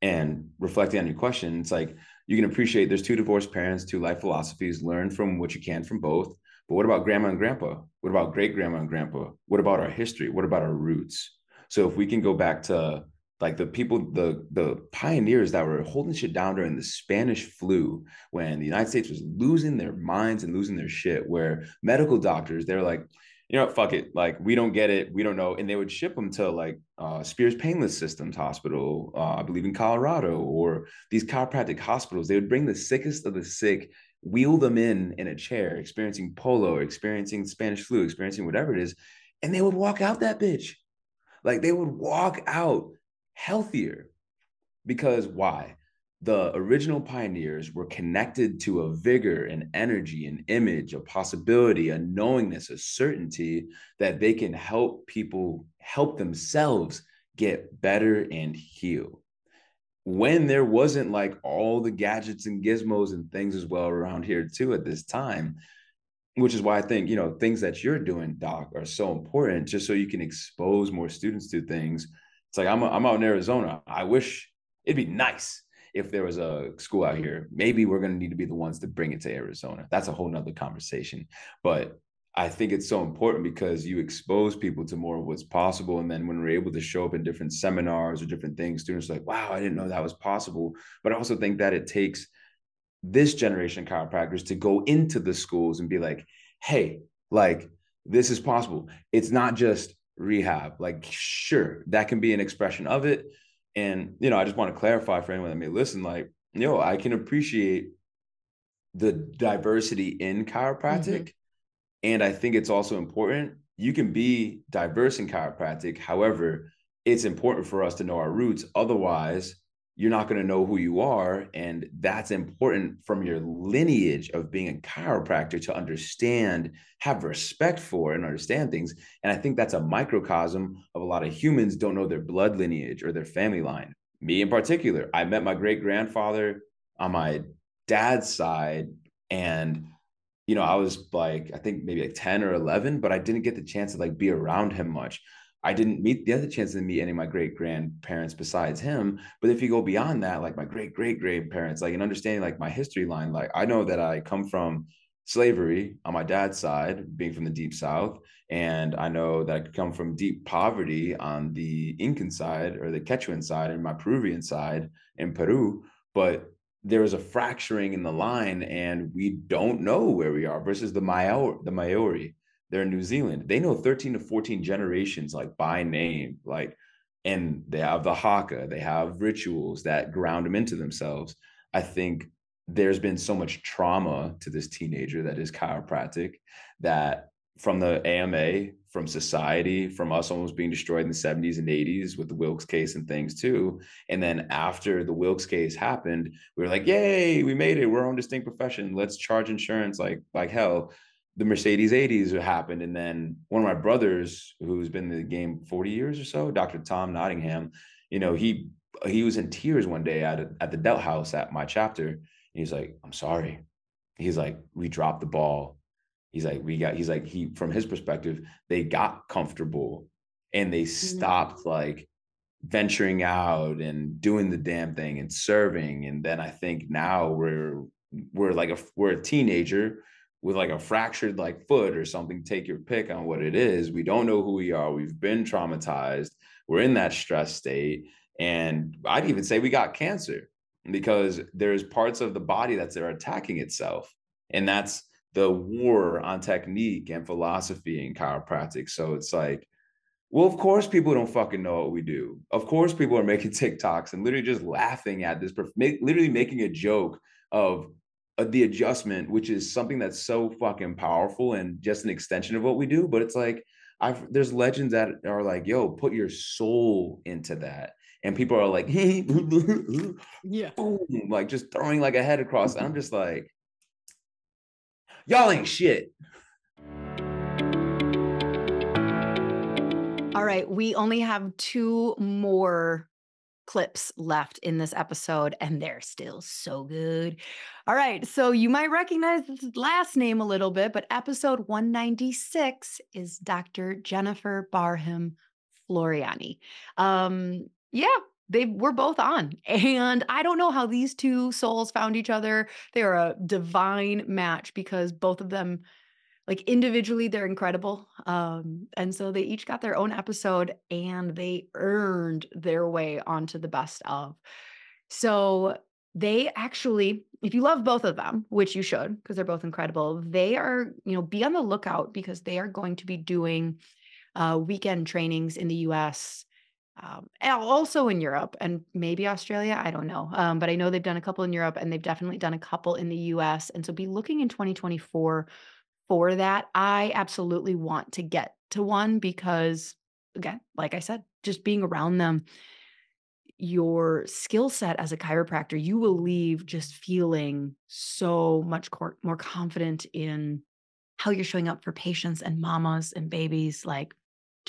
And reflecting on your question it's like you can appreciate there's two divorced parents two life philosophies. Learn from what you can from both. But what about grandma and grandpa? What about great grandma and grandpa? What about our history? What about our roots? So if we can go back to like the people the the pioneers that were holding shit down during the spanish flu when the united states was losing their minds and losing their shit where medical doctors they're like you know fuck it. Like we don't get it. We don't know. And they would ship them to like uh, spears painless systems hospital uh, i believe in colorado or these chiropractic hospitals. They would bring the sickest of the sick wheel them in in a chair experiencing polio experiencing spanish flu experiencing whatever it is and they would walk out that bitch. Like they would walk out healthier. Because why the original pioneers were connected to a vigor and energy and image a possibility a knowingness a certainty that they can help people help themselves get better and heal when there wasn't like all the gadgets and gizmos and things as well around here too at this time which is why I think you know things that you're doing, Doc, are so important, just so you can expose more students to things. It's like I'm I'm out in Arizona. I wish it'd be nice if there was a school out mm-hmm. here. Maybe we're gonna need to be the ones to bring it to Arizona. That's a whole nother conversation. But I think it's so important because you expose people to more of what's possible. And then when we're able to show up in different seminars or different things, students are like, wow, I didn't know that was possible. But I also think that it takes this generation of chiropractors to go into the schools and be like, hey, like this is possible. It's not just rehab. Like, sure, that can be an expression of it. And, you know, I just want to clarify for anyone that may listen, like, you know, I can appreciate the diversity in chiropractic. Mm-hmm. And I think it's also important. You can be diverse in chiropractic. However, it's important for us to know our roots. Otherwise, you're not going to know who you are. And that's important from your lineage of being a chiropractor to understand, have respect for, and understand things. And I think that's a microcosm of a lot of humans don't know their blood lineage or their family line. Me in particular, I met my great grandfather on my dad's side. And, you know, I was like, I think maybe like 10 or 11, but I didn't get the chance to like be around him much. I didn't meet the other chance to meet any of my great grandparents besides him. But if you go beyond that, like my great great grandparents, like and understanding like my history line, like I know that I come from slavery on my dad's side, being from the deep south, and I know that I come from deep poverty on the Incan side or the Quechuan side and my Peruvian side in Peru. But there is a fracturing in the line, and we don't know where we are versus the Maori, the Maori they're in New Zealand. They know 13 to 14 generations, like by name, like, and they have the haka, they have rituals that ground them into themselves. I think there's been so much trauma to this teenager that is chiropractic that from the AMA, from society, from us almost being destroyed in the 70s and 80s with the Wilkes case and things too. And then after the Wilkes case happened, we were like, yay, we made it. We're our own distinct profession. Let's charge insurance like like hell. The Mercedes 80s happened. And then one of my brothers, who's been in the game 40 years or so, Dr. Tom Nottingham, you know, he he was in tears one day at, a, at the Delt House at my chapter. He's like, I'm sorry. He's like, we dropped the ball He's like, we got, he's like, he, from his perspective, they got comfortable and they mm-hmm. stopped mm-hmm. like venturing out and doing the damn thing and serving. And then I think now we're, we're like a, we're a teenager with like a fractured like foot or something, take your pick on what it is. We don't know who we are. We've been traumatized. We're in that stress state. And I'd even say we got cancer because there's parts of the body that's are attacking itself. And that's the war on technique and philosophy in chiropractic. So it's like, well, of course, people don't fucking know what we do. Of course, people are making TikToks and literally just laughing at this, literally making a joke of Uh, the adjustment, which is something that's so fucking powerful and just an extension of what we do. But it's like, I've there's legends that are like, yo, put your soul into that. And people are like, yeah, boom, like just throwing like a head across. And I'm just like, Y'all ain't shit. All right, we only have two more clips left in this episode, and they're still so good. All right, so you might recognize this last name a little bit, but episode 196 is Dr. Jennifer Barham Floreani. Um, yeah, they were both on. And I don't know how these two souls found each other. They're a divine match because both of them like individually they're incredible. Um and so they each got their own episode and they earned their way onto the best of. So they actually if you love both of them, which you should because they're both incredible, they are, you know, be on the lookout because they are going to be doing uh, weekend trainings in the US um, also in Europe and maybe Australia. I don't know. Um, but I know they've done a couple in Europe and they've definitely done a couple in the US. And so be looking in 2024 for that. I absolutely want to get to one because, again, like I said, just being around them, your skill set as a chiropractor, you will leave just feeling so much more confident in how you're showing up for patients and mamas and babies. Like,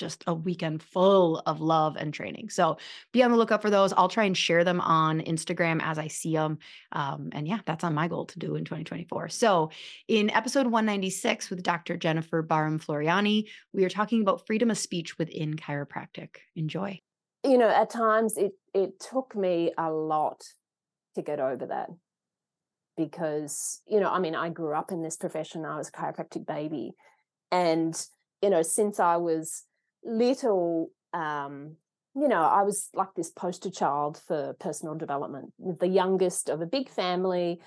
just a weekend full of love and training. So be on the lookout for those. I'll try and share them on Instagram as I see them. Um, and yeah, that's on my goal to do in 2024. So in episode 196 with Dr. Jennifer Barham Floreani, we are talking about freedom of speech within chiropractic. Enjoy. You know, at times it it took me a lot to get over that because you know, I mean, I grew up in this profession. I was a chiropractic baby, and you know, since I was little um, you know, I was like this poster child for personal development, the youngest of a big family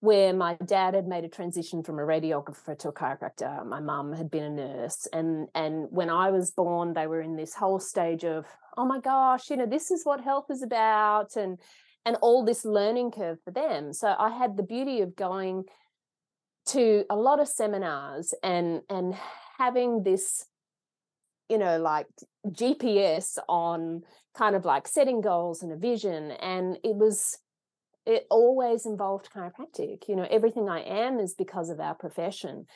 where my dad had made a transition from a radiographer to a chiropractor. My mum had been a nurse. And and when I was born, they were in this whole stage of, oh my gosh, you know, this is what health is about and and all this learning curve for them. So I had the beauty of going to a lot of seminars and and having this you know, like GPS on kind of like setting goals and a vision. And it was, it always involved chiropractic. You know, everything I am is because of our profession.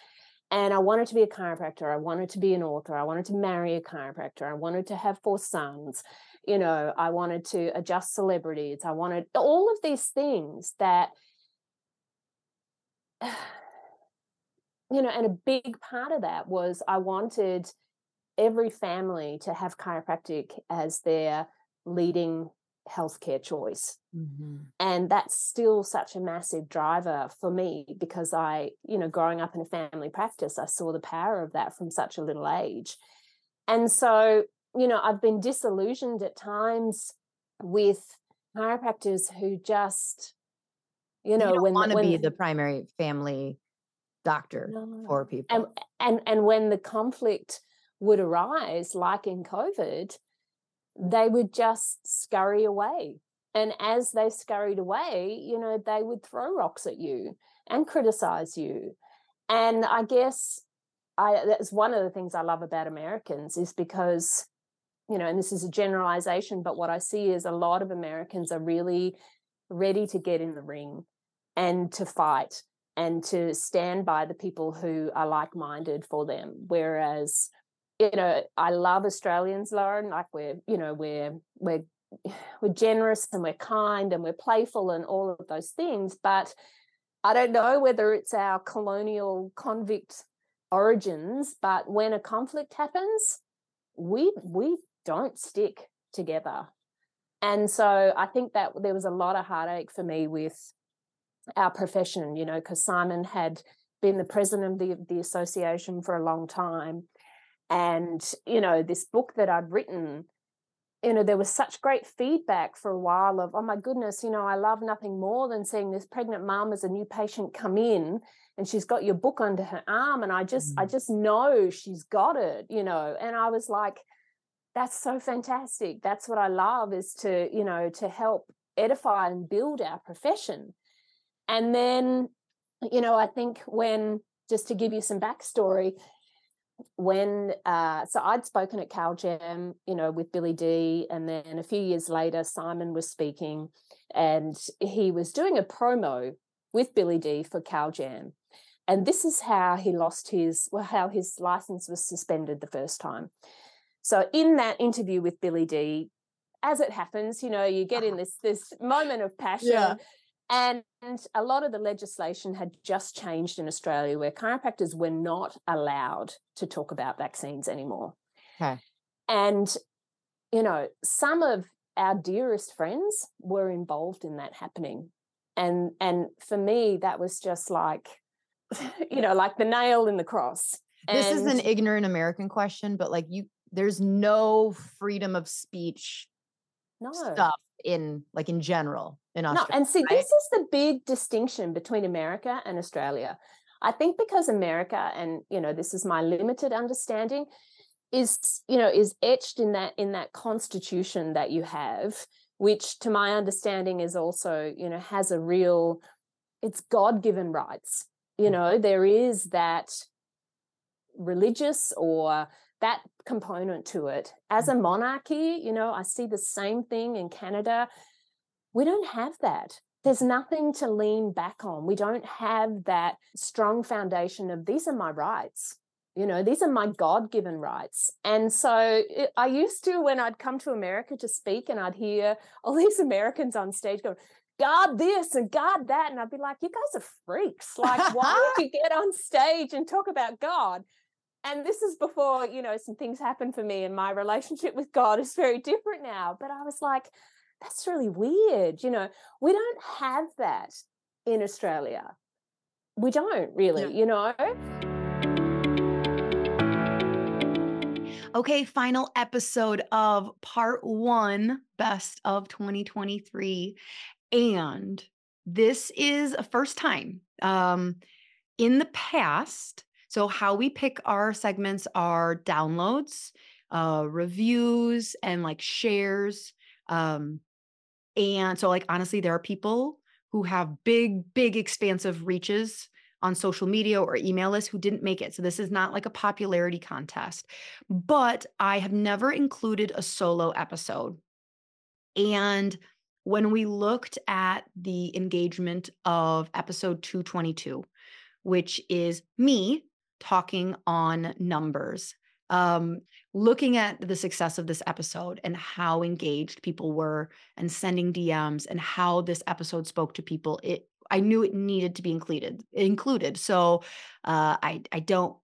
And I wanted to be a chiropractor. I wanted to be an author. I wanted to marry a chiropractor. I wanted to have four sons. You know, I wanted to adjust celebrities. I wanted all of these things that, you know, and a big part of that was I wanted every family to have chiropractic as their leading healthcare choice. Mm-hmm. And that's still such a massive driver for me because I, you know, growing up in a family practice, I saw the power of that from such a little age. And so, you know, I've been disillusioned at times with chiropractors who just, you know, you when want to be the primary family doctor no. for people. And and and when the conflict would arise, like in COVID, they would just scurry away And as they scurried away, you know, they would throw rocks at you and criticize you. And I guess I that's one of the things I love about Americans is because, you know, and this is a generalization, but what I see is a lot of Americans are really ready to get in the ring and to fight and to stand by the people who are like-minded for them. Whereas, you know, I love Australians, Lauryn. Like we're, you know, we're we're we're generous and we're kind and we're playful and all of those things. But I don't know whether it's our colonial convict origins, but when a conflict happens, we we don't stick together. And so I think that there was a lot of heartache for me with our profession, you know, because Simon had been the president of the, the association for a long time. And, you know, this book that I'd written you know, there was such great feedback for a while of, oh my goodness, you know, I love nothing more than seeing this pregnant mom as a new patient come in and she's got your book under her arm. And I just, mm-hmm. I just know she's got it, you know. And I was like, that's so fantastic. That's what I love is to, you know, to help edify and build our profession. And then, you know, I think when, just to give you some backstory, when uh, so I'd spoken at CalJam, you know, with Billy D, and then a few years later, Simon was speaking, and he was doing a promo with Billy D for CalJam, and this is how he lost his well, how his license was suspended the first time. So in that interview with Billy D, as it happens, you know, you get in this this moment of passion. Yeah. And a lot of the legislation had just changed in Australia where chiropractors were not allowed to talk about vaccines anymore. Okay. And, you know, some of our dearest friends were involved in that happening. And and for me, that was just like, you know, like the nail in the cross. This is an ignorant American question, but like you there's no freedom of speech no. stuff in like in general in Australia. No, and see, right? this is the big distinction between America and Australia. I think because America, and you know, this is my limited understanding, is you know is etched in that in that constitution that you have, which to my understanding is also you know has a real, it's God given rights. You mm. know, there is that religious or that component to it. As a mm-hmm. monarchy, you know, I see the same thing in Canada. We don't have that. There's nothing to lean back on. We don't have that strong foundation of these are my rights. You know, these are my God given rights. And so it, I used to, when I'd come to America to speak and I'd hear all these Americans on stage going, God this and God that. And I'd be like, you guys are freaks. Like, why would you get on stage and talk about God? And this is before you know some things happened for me and my relationship with god is very different now but i was like that's really weird you know? We don't have that in australia. We don't really yeah. you know? Okay final episode of part one best of 2023 and this is a first time um in the past so, how we pick our segments are downloads, uh, reviews, and like shares. Um, and so, like, honestly, there are people who have big, big, expansive reaches on social media or email lists who didn't make it. So, this is not like a popularity contest, but I have never included a solo episode. And when we looked at the engagement of episode 222, which is me talking on numbers um, looking at the success of this episode and how engaged people were and sending DMs and how this episode spoke to people, it I knew it needed to be included included. So uh, I I don't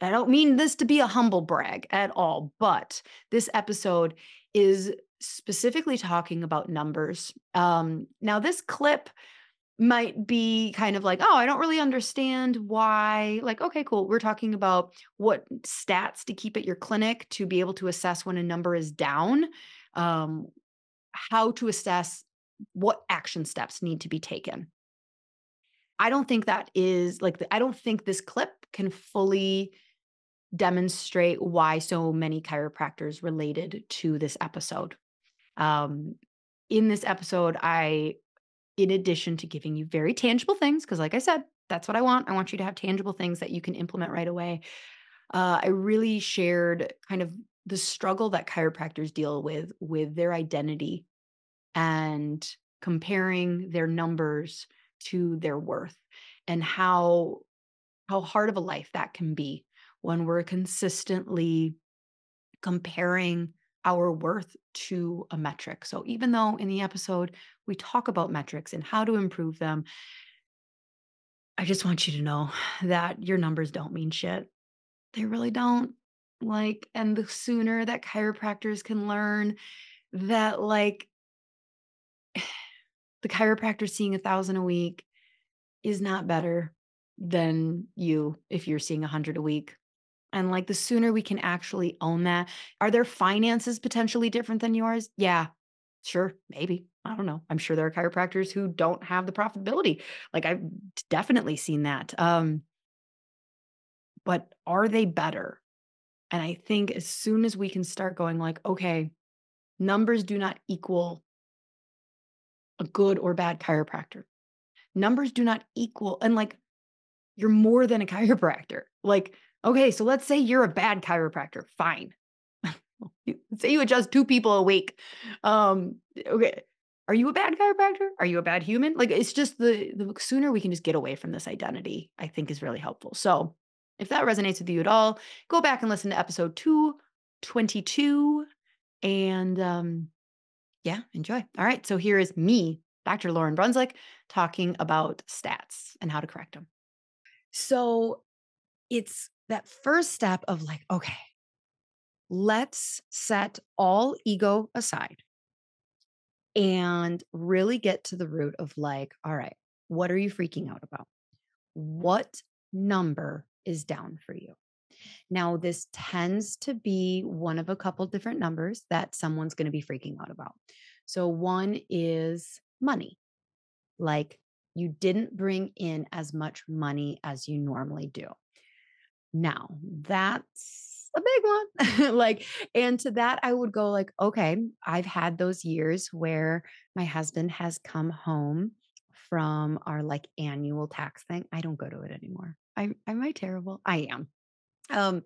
I don't mean this to be a humble brag at all, but this episode is specifically talking about numbers. Um, now this clip might be kind of like, oh, I don't really understand why. Like, okay, cool. We're talking about what stats to keep at your clinic to be able to assess when a number is down, um, how to assess what action steps need to be taken. I don't think that is like, I don't think this clip can fully demonstrate why so many chiropractors related to this episode. Um, in this episode, I, in addition to giving you very tangible things, because like I said, that's what I want. I want you to have tangible things that you can implement right away. Uh, I really shared kind of the struggle that chiropractors deal with with their identity and comparing their numbers to their worth and how how hard of a life that can be when we're consistently comparing our worth to a metric. So even though in the episode we talk about metrics and how to improve them, I just want you to know that your numbers don't mean shit. They really don't. Like, and the sooner that chiropractors can learn that, like, the chiropractor seeing a thousand a week is not better than you if you're seeing a hundred a week. And like the sooner we can actually own that. Are their finances potentially different than yours? Yeah, sure, maybe. I don't know. I'm sure there are chiropractors who don't have the profitability. Like I've definitely seen that. Um, but are they better? And I think as soon as we can start going like, okay, numbers do not equal a good or bad chiropractor. Numbers do not equal, and like, you're more than a chiropractor. Like, okay, so let's say you're a bad chiropractor. Fine. say you adjust two people a week. Um, okay. Are you a bad chiropractor? Are you a bad human? Like, it's just the the sooner we can just get away from this identity, I think is really helpful. So if that resonates with you at all, go back and listen to episode 222 and um, yeah, enjoy. All right. So here is me, Dr. Lauryn Brunswick, talking about stats and how to correct them. So it's that first step of like, okay, let's set all ego aside and really get to the root of like, all right, what are you freaking out about? What number is down for you. Now, this tends to be one of a couple different numbers that someone's going to be freaking out about. So, one is money, like you didn't bring in as much money as you normally do. Now, that's a big one. like, and to that, I would go, like, okay, I've had those years where my husband has come home from our like annual tax thing. I don't go to it anymore. I am I terrible? I am. Um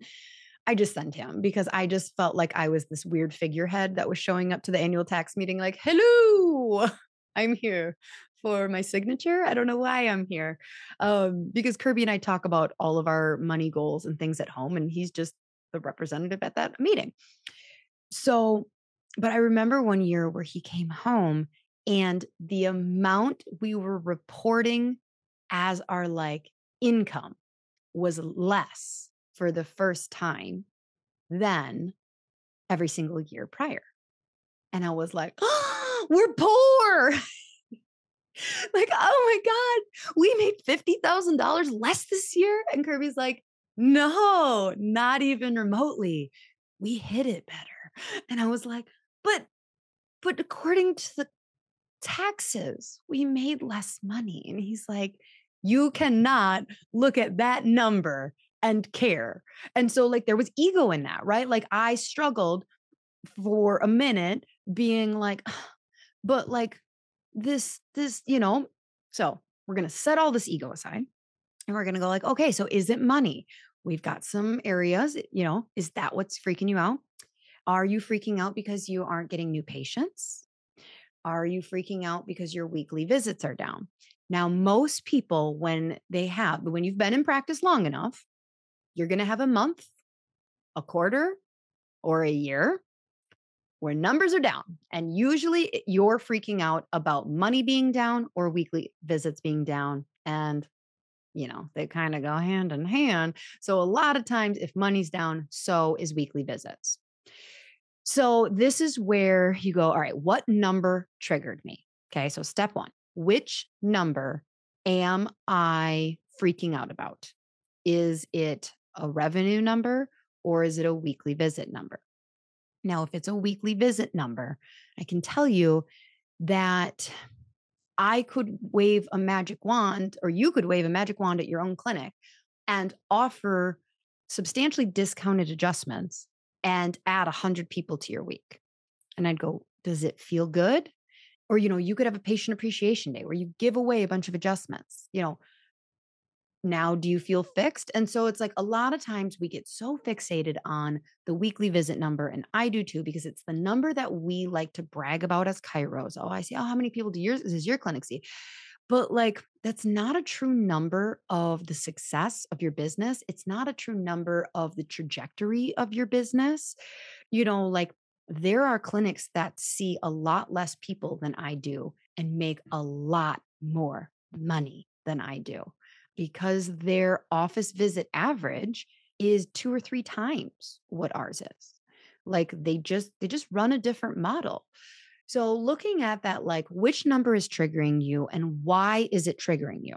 I just sent him because I just felt like I was this weird figurehead that was showing up to the annual tax meeting like, "Hello, I'm here for my signature. I don't know why I'm here." Um because Kirby and I talk about all of our money goals and things at home and he's just the representative at that meeting. So, but I remember one year where he came home and the amount we were reporting as our like income was less for the first time than every single year prior. And I was like, oh, we're poor. like, oh my God, we made $50,000 less this year. And Kirby's like, no, not even remotely. We hit it better. And I was like, but, but according to the taxes, we made less money. And he's like, you cannot look at that number and care. And so, like, there was ego in that, right? Like, I struggled for a minute being like, but like, this, this, you know, so we're going to set all this ego aside and we're going to go, like, okay, so is it money? We've got some areas, eh, you know, is that what's freaking you out? Are you freaking out because you aren't getting new patients? Are you freaking out because your weekly visits are down? Now, most people, when they have, when you've been in practice long enough, you're going to have a month, a quarter, or a year where numbers are down. And usually you're freaking out about money being down or weekly visits being down. And, you know, they kind of go hand in hand. So a lot of times, if money's down, so is weekly visits. So this is where you go, all right, what number triggered me? Okay. So step one which number am I freaking out about? Is it a revenue number or is it a weekly visit number? Now, if it's a weekly visit number, I can tell you that I could wave a magic wand, or you could wave a magic wand at your own clinic and offer substantially discounted adjustments and add 100 people to your week. And I'd go, Does it feel good? or you know you could have a patient appreciation day where you give away a bunch of adjustments you know now do you feel fixed? And so it's like a lot of times we get so fixated on the weekly visit number and i do too because it's the number that we like to brag about as chiros oh i see oh how many people do yours does your clinic see? But like that's not a true number of the success of your business. It's not a true number of the trajectory of your business. You know like there are clinics that see a lot less people than I do and make a lot more money than I do because their office visit average is two or three times what ours is. Like they just they just run a different model. So looking at that like which number is triggering you and why is it triggering you?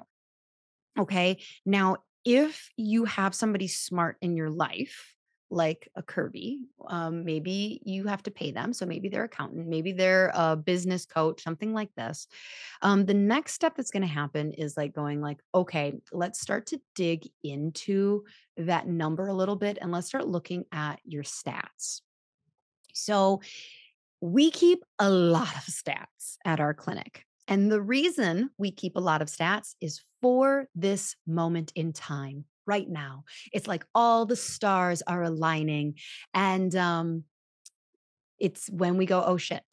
Okay? Now if you have somebody smart in your life like a Kirby. Um, maybe you have to pay them. So maybe they're accountant, maybe they're a business coach, something like this. Um, the next step that's going to happen is like going like, okay, let's start to dig into that number a little bit and let's start looking at your stats. So we keep a lot of stats at our clinic. And the reason we keep a lot of stats is for this moment in time right now. It's like all the stars are aligning. And um, it's when we go, oh shit.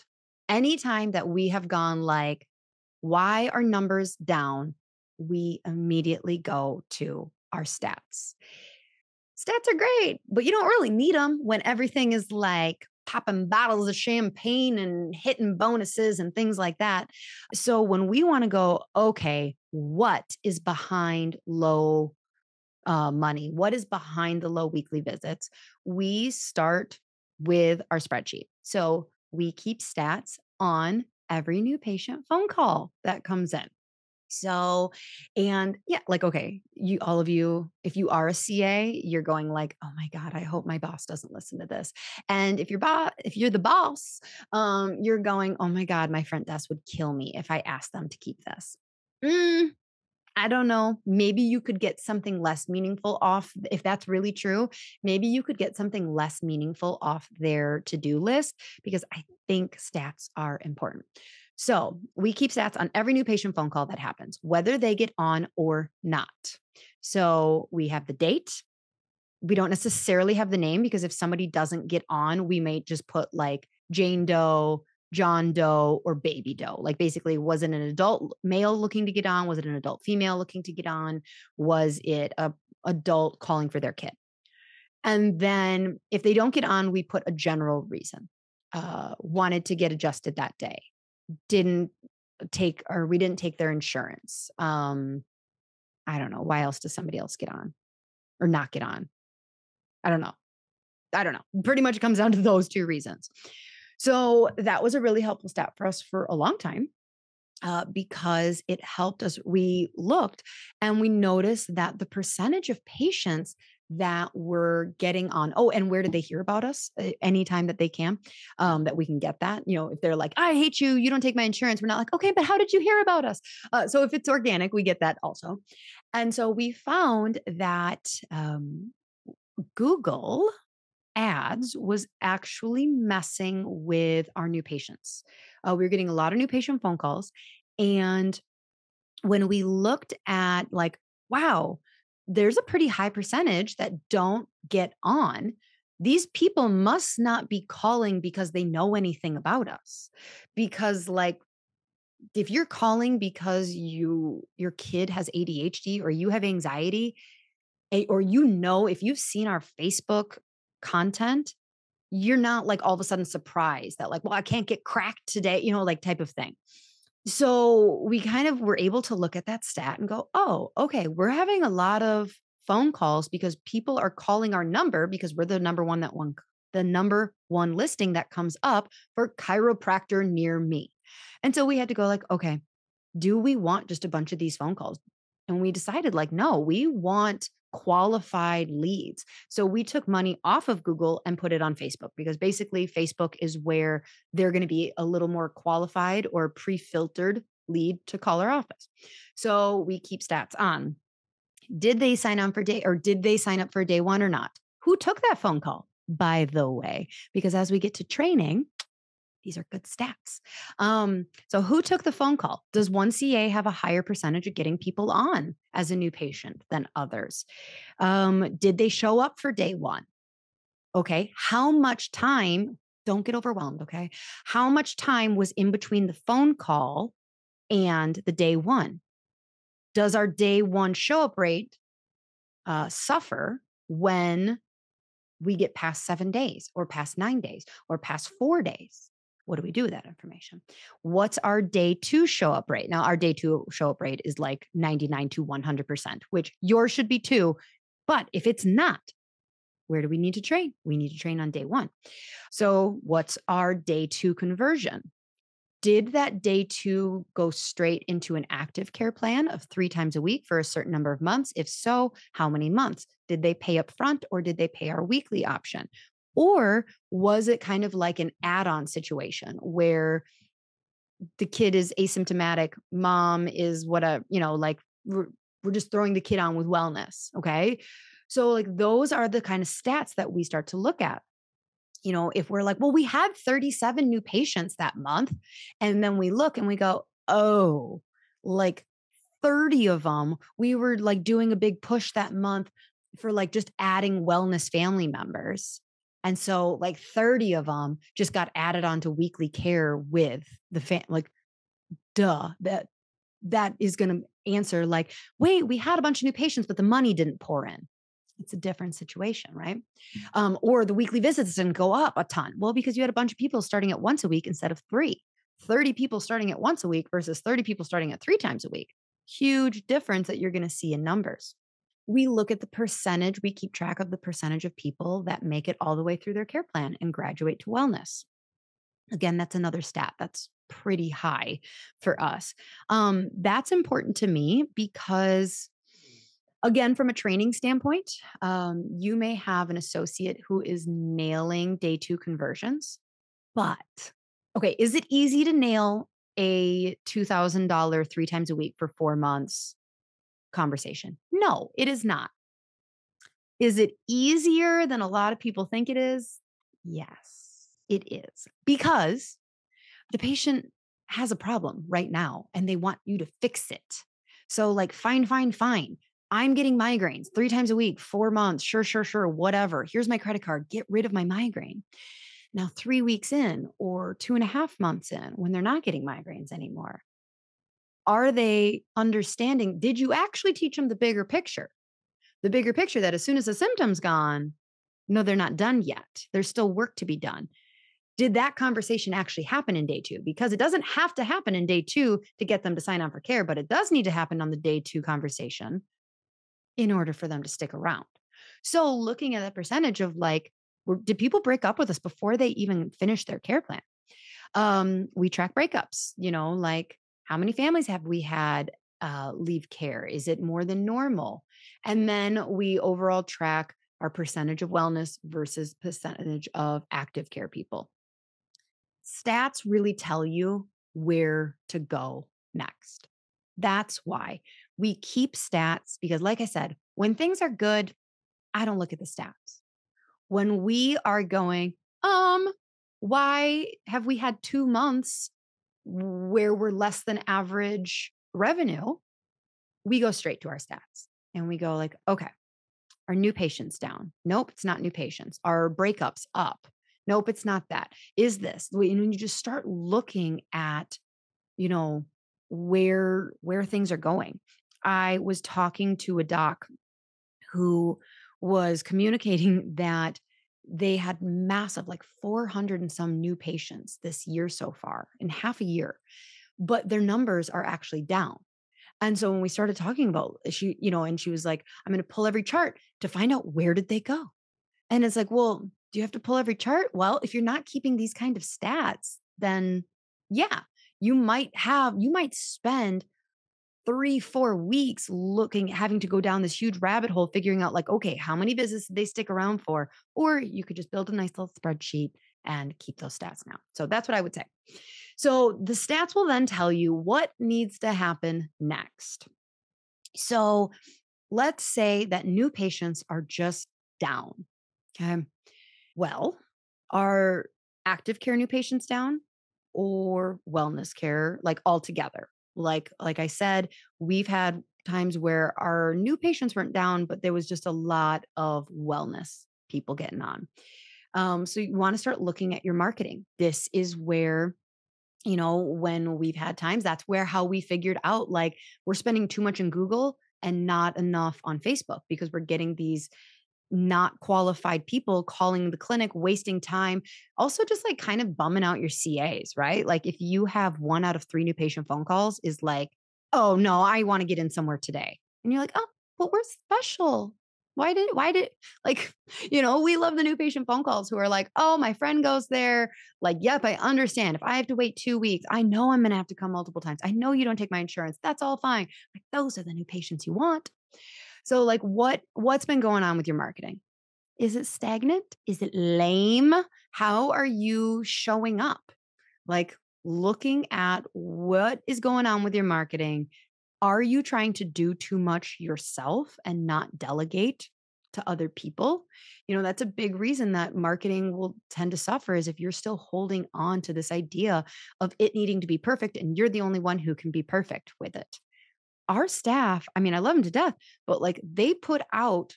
Anytime that we have gone like, why are numbers down? We immediately go to our stats. Stats are great, but you don't really need them when everything is like popping bottles of champagne and hitting bonuses and things like that. So when we want to go, okay, what is behind low uh, money, what is behind the low weekly visits, we start with our spreadsheet. So we keep stats on every new patient phone call that comes in. So, and yeah, like, okay, you, all of you, if you are a CA, you're going like, oh my God, I hope my boss doesn't listen to this. And if you're boss, if you're the boss, um, you're going, oh my God, my front desk would kill me if I asked them to keep this. Mm, I don't know. Maybe you could get something less meaningful off. If that's really true, maybe you could get something less meaningful off their to do list because I think stats are important. So we keep stats on every new patient phone call that happens, whether they get on or not. So we have the date. We don't necessarily have the name because if somebody doesn't get on, we may just put like Jane Doe John Doe or baby Doe. Like basically, was it an adult male looking to get on? Was it an adult female looking to get on? Was it a adult calling for their kid? And then if they don't get on, we put a general reason. Uh, wanted to get adjusted that day. Didn't take or we didn't take their insurance. Um, I don't know. Why else does somebody else get on or not get on? I don't know. I don't know. Pretty much it comes down to those two reasons. So that was a really helpful stat for us for a long time. Uh, because it helped us. We looked and we noticed that the percentage of patients that were getting on oh and where did they hear about us uh, anytime that they can um, that we can get that you know if they're like i hate you you don't take my insurance we're not like okay but how did you hear about us uh, so if it's organic we get that also and so we found that um, google ads was actually messing with our new patients. Uh, we were getting a lot of new patient phone calls. And when we looked at, like, wow, there's a pretty high percentage that don't get on. These people must not be calling because they know anything about us. Because, like, if you're calling because you your kid has ADHD or you have anxiety, eh, or you know if you've seen our Facebook content, you're not like all of a sudden surprised that, like, well, I can't get cracked today, you know, like type of thing. So we kind of were able to look at that stat and go, oh, okay, we're having a lot of phone calls because people are calling our number because we're the number one that one the number one listing that comes up for chiropractor near me. And so we had to go like, okay, do we want just a bunch of these phone calls? And we decided like, no, we want qualified leads. So we took money off of Google and put it on Facebook because basically Facebook is where they're going to be a little more qualified or pre filtered lead to call our office. So we keep stats on. Did they sign on for day or did they sign up for day one or not? Who took that phone call? By the way, because as we get to training, these are good stats. Um, so, who took the phone call? Does one CA have a higher percentage of getting people on as a new patient than others? Um, did they show up for day one? Okay. How much time? Don't get overwhelmed. Okay. How much time was in between the phone call and the day one? Does our day one show up rate uh, suffer when we get past seven days or past nine days or past four days? What do we do with that information? What's our day two show up rate? Now, our day two show up rate is like 99 to 100%, which yours should be too. But if it's not, where do we need to train? We need to train on day one. So, what's our day two conversion? Did that day two go straight into an active care plan of three times a week for a certain number of months? If so, how many months? Did they pay up front or did they pay our weekly option? Or was it kind of like an add on situation where the kid is asymptomatic, mom is what a, you know, like we're, we're just throwing the kid on with wellness. Okay. So, like, those are the kind of stats that we start to look at. You know, if we're like, well, we had 37 new patients that month. And then we look and we go, oh, like 30 of them, we were like doing a big push that month for like just adding wellness family members. And so like 30 of them just got added onto weekly care with the fan like duh that that is going to answer like wait we had a bunch of new patients but the money didn't pour in. It's a different situation right? Mm. um, or the weekly visits didn't go up a ton. Well because you had a bunch of people starting at once a week instead of three. 30 people starting at once a week versus 30 people starting at three times a week. Huge difference that you're going to see in numbers we look at the percentage, we keep track of the percentage of people that make it all the way through their care plan and graduate to wellness. Again, that's another stat that's pretty high for us. Um, that's important to me because, again, from a training standpoint, um, you may have an associate who is nailing day two conversions, but okay, is it easy to nail a $2,000 three times a week for four months conversation. No, it is not. Is it easier than a lot of people think it is? Yes, it is. Because the patient has a problem right now and they want you to fix it. So, like, fine, fine, fine. I'm getting migraines three times a week, four months, sure, sure, sure, whatever. Here's my credit card. Get rid of my migraine. Now, three weeks in or two and a half months in, when they're not getting migraines anymore, are they understanding? Did you actually teach them the bigger picture? The bigger picture that as soon as the symptom's gone, no, they're not done yet. There's still work to be done. Did that conversation actually happen in day two? Because it doesn't have to happen in day two to get them to sign on for care, but it does need to happen on the day two conversation in order for them to stick around. So, looking at that percentage of like, did people break up with us before they even finished their care plan? Um, we track breakups, you know, like how many families have we had uh, leave care? Is it more than normal? And then we overall track our percentage of wellness versus percentage of active care people. Stats really tell you where to go next. That's why we keep stats because, like I said, when things are good, I don't look at the stats. When we are going, um, why have we had two months where we're less than average revenue, we go straight to our stats and we go like, okay, our new patients down. Nope, it's not new patients. Our breakups up. Nope, it's not that. Is this? And when you just start looking at, you know, where where things are going. I was talking to a doc who was communicating that they had massive, like 400 and some new patients this year so far in half a year, but their numbers are actually down. And so when we started talking about eh, she, you know, and she was like, I'm going to pull every chart to find out where did they go. And it's like, well, do you have to pull every chart? Well, if you're not keeping these kind of stats, then yeah, you might have, you might spend three, four weeks looking, having to go down this huge rabbit hole, figuring out like, okay, how many did they stick around for? Or you could just build a nice little spreadsheet and keep those stats now. So that's what I would say. So the stats will then tell you what needs to happen next. So let's say that new patients are just down. Okay. Well, are active care new patients down? or wellness care like altogether. Like like I said, we've had times where our new patients weren't down, but there was just a lot of wellness people getting on. Um, so you want to start looking at your marketing. This is where you know, when we've had times, that's where how we figured out like we're spending too much in Google and not enough on Facebook because we're getting these not qualified people calling the clinic, wasting time. Also, just like kind of bumming out your CAs, right? Like if you have one out of three new patient phone calls is like, oh no, I want to get in somewhere today. And you're like, oh, but we're special. Why did, why did, like, you know, we love the new patient phone calls who are like, oh, my friend goes there. Like, yep, I understand. If I have to wait two weeks, I know I'm going to have to come multiple times. I know you don't take my insurance. That's all fine. Like, those are the new patients you want. So, like, what, what's been going on with your marketing? Is it stagnant? Is it lame? How are you showing up? Like, looking at what is going on with your marketing are you trying to do too much yourself and not delegate to other people? You know, that's a big reason that marketing will tend to suffer is if you're still holding on to this idea of it needing to be perfect and you're the only one who can be perfect with it. Our staff, I mean, I love them to death, but like they put out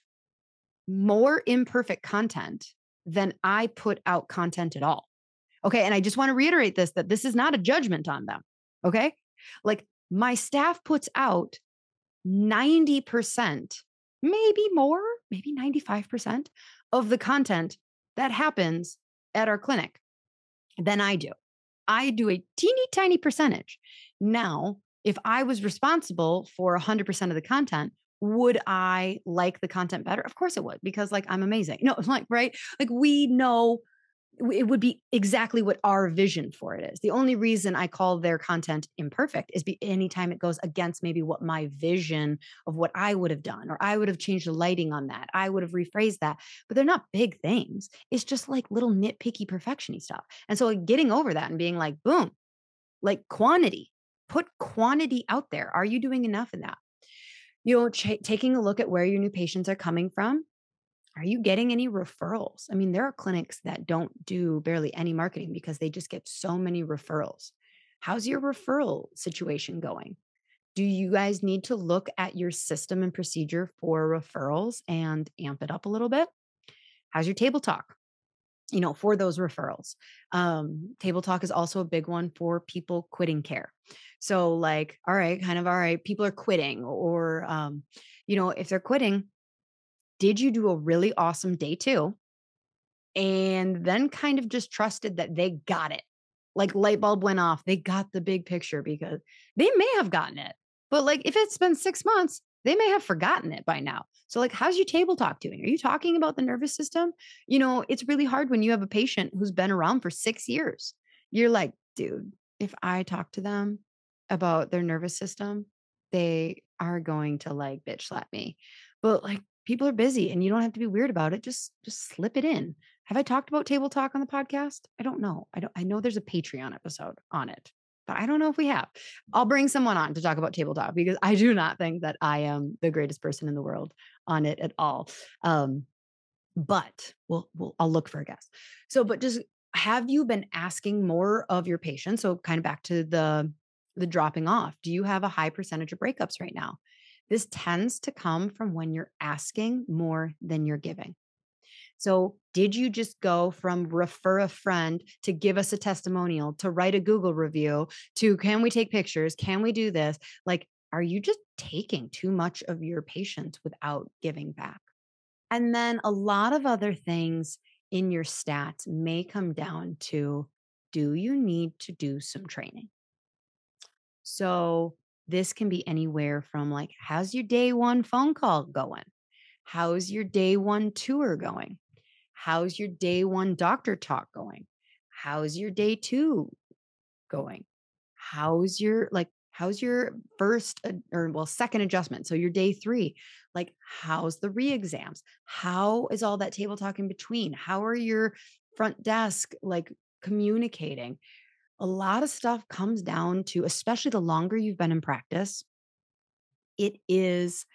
more imperfect content than I put out content at all. Okay. And I just want to reiterate this that this is not a judgment on them. Okay. Like my staff puts out 90%, maybe more, maybe 95% of the content that happens at our clinic than I do. I do a teeny tiny percentage. Now, if I was responsible for 100% of the content, would I like the content better? Of course it would, because like I'm amazing. No, like, right? Like we know it would be exactly what our vision for it is. The only reason I call their content imperfect is be anytime it goes against maybe what my vision of what I would have done, or I would have changed the lighting on that. I would have rephrased that, but they're not big things. It's just like little nitpicky perfectiony stuff. And so like, getting over that and being like, boom, like quantity, put quantity out there. Are you doing enough in that? You know, ch- taking a look at where your new patients are coming from are you getting any referrals? I mean, there are clinics that don't do barely any marketing because they just get so many referrals. How's your referral situation going? Do you guys need to look at your system and procedure for referrals and amp it up a little bit? How's your table talk? You know, for those referrals. Um, table talk is also a big one for people quitting care. So, like, all right, kind of, all right, people are quitting, or, um, you know, if they're quitting, did you do a really awesome day two? And then kind of just trusted that they got it. Like light bulb went off. They got the big picture because they may have gotten it. But like if it's been six months, they may have forgotten it by now. So, like, how's your table talk doing? Are you talking about the nervous system? You know, it's really hard when you have a patient who's been around for six years. You're like, dude, if I talk to them about their nervous system, they are going to like bitch slap me. But like, people are busy and you don't have to be weird about it. Just just slip it in. Have I talked about table talk on the podcast? I don't know. I don't I know there's a Patreon episode on it, but I don't know if we have. I'll bring someone on to talk about table talk because I do not think that I am the greatest person in the world on it at all. Um, but we'll, we'll I'll look for a guest. So, but just have you been asking more of your patients? So kind of back to the the dropping off. Do you have a high percentage of breakups right now? This tends to come from when you're asking more than you're giving. So, did you just go from refer a friend to give us a testimonial to write a Google review to can we take pictures? Can we do this? Like, are you just taking too much of your patients without giving back? And then a lot of other things in your stats may come down to do you need to do some training? So, this can be anywhere from like, how's your day one phone call going? How's your day one tour going? How's your day one doctor talk going? How's your day two going? How's your like, how's your first or well, second adjustment? So your day three, like, how's the re exams? How is all that table talk in between? How are your front desk like communicating? a lot of stuff comes down to, especially the longer you've been in practice, it is,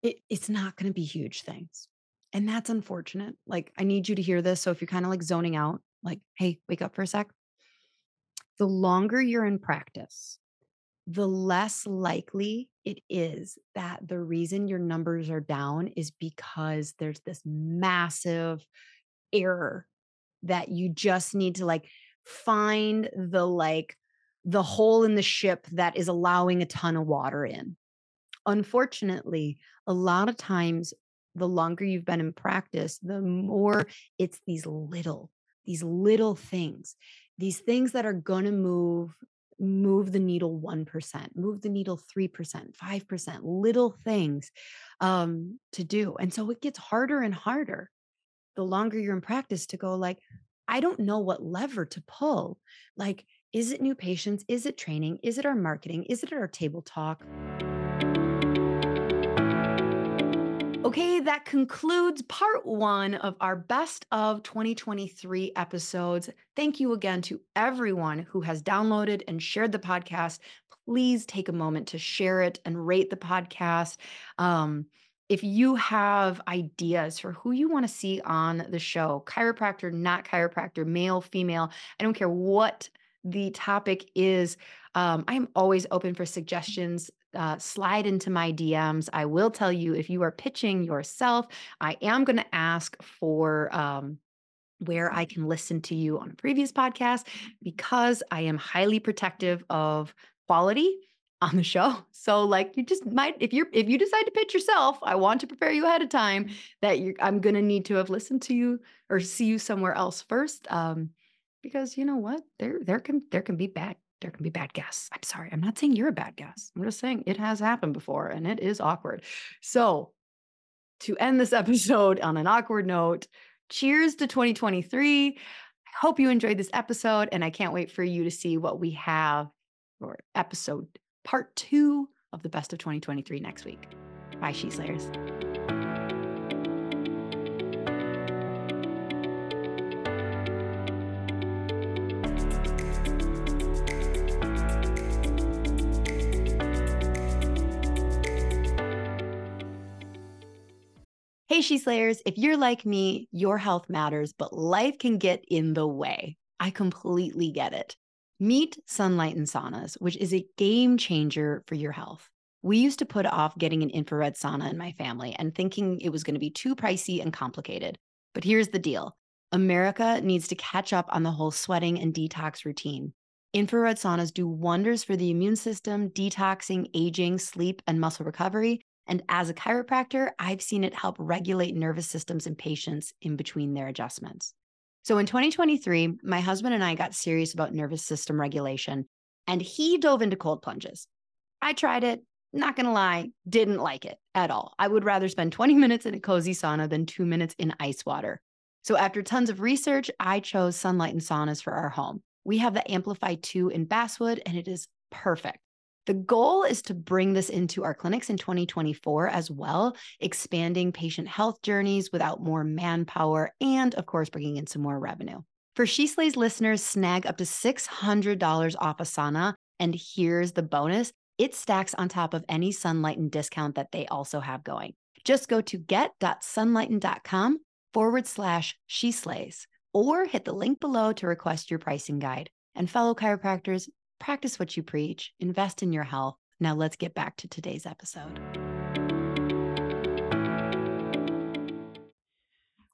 it, it's not going to be huge things. And that's unfortunate. Like, I need you to hear this. So if you're kind of like zoning out, like, hey, wake up for a sec. the longer you're in practice, the less likely it is that the reason your numbers are down is because there's this massive error that you just need to like find the like the hole in the ship that is allowing a ton of water in. Unfortunately, a lot of times the longer you've been in practice, the more it's these little, these little things, these things that are going to move move the needle 1% move the needle 3% 5% little things um, to do and so it gets harder and harder the longer you're in practice to go like i don't know what lever to pull like is it new patients is it training is it our marketing is it our table talk Okay, that concludes part one of our best of 2023 episodes. Thank you again to everyone who has downloaded and shared the podcast. Please take a moment to share it and rate the podcast. Um, if you have ideas for who you want to see on the show, chiropractor, not chiropractor, male, female, I don't care what the topic is. Um, I'm always open for suggestions uh, slide into my DMs. I will tell you if you are pitching yourself, I am going to ask for um, where I can listen to you on a previous podcast because I am highly protective of quality on the show. So like you just might if you're if you decide to pitch yourself, I want to prepare you ahead of time that you I'm going to need to have listened to you or see you somewhere else first um because you know what? There there can there can be bad there can be bad guests. I'm sorry. I'm not saying you're a bad guest. I'm just saying it has happened before and it is awkward. So, to end this episode on an awkward note, cheers to 2023. I hope you enjoyed this episode and I can't wait for you to see what we have for episode part two of the best of 2023 next week. Bye, She Slayers. Hey, She Slayers, if you're like me, your health matters, but life can get in the way. I completely get it. Meet Sunlighten Saunas, which is a game changer for your health. We used to put off getting an infrared sauna in my family and thinking it was going to be too pricey and complicated. But here's the deal America needs to catch up on the whole sweating and detox routine. Infrared saunas do wonders for the immune system, detoxing, aging, sleep, and muscle recovery, and as a chiropractor, I've seen it help regulate nervous systems in patients in between their adjustments. So in 2023, my husband and I got serious about nervous system regulation, and he dove into cold plunges. I tried it, not gonna lie, didn't like it at all. I would rather spend 20 minutes in a cozy sauna than two minutes in ice water. So after tons of research, I chose Sunlighten Saunas for our home. We have the Amplify 2 in Basswood, and it is perfect. The goal is to bring this into our clinics in 2024 as well, expanding patient health journeys without more manpower and, of course, bringing in some more revenue. For She Slays listeners, snag up to $600 off a sauna. And here's the bonus it stacks on top of any Sunlighten discount that they also have going. Just go to get.sunlighten.com forward slash she slays or hit the link below to request your pricing guide. And fellow chiropractors, practice what you preach, invest in your health. Now, let's get back to today's episode.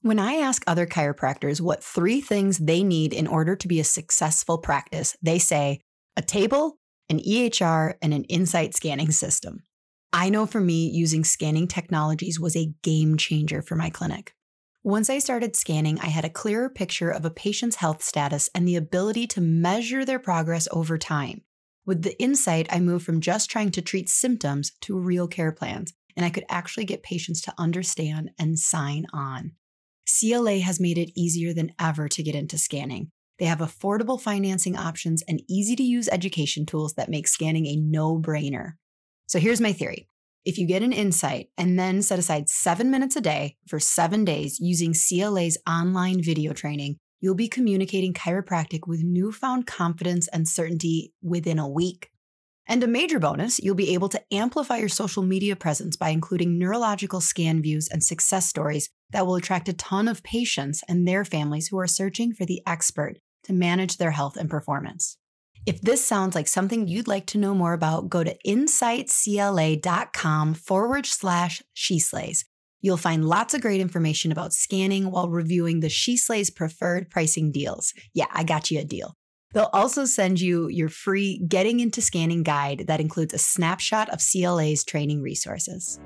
When I ask other chiropractors what three things they need in order to be a successful practice, they say a table, an EHR, and an insight scanning system. I know for me, using scanning technologies was a game changer for my clinic. Once I started scanning, I had a clearer picture of a patient's health status and the ability to measure their progress over time. With the insight, I moved from just trying to treat symptoms to real care plans, and I could actually get patients to understand and sign on. CLA has made it easier than ever to get into scanning. They have affordable financing options and easy to use education tools that make scanning a no brainer. So here's my theory if you get an insight and then set aside seven minutes a day for seven days using CLA's online video training, you'll be communicating chiropractic with newfound confidence and certainty within a week. And a major bonus, you'll be able to amplify your social media presence by including neurological scan views and success stories that will attract a ton of patients and their families who are searching for the expert to manage their health and performance. If this sounds like something you'd like to know more about, go to insightcla.com forward slash SheSlays. You'll find lots of great information about scanning while reviewing the SheSlays preferred pricing deals. Yeah, I got you a deal. They'll also send you your free Getting into Scanning guide that includes a snapshot of CLA's training resources.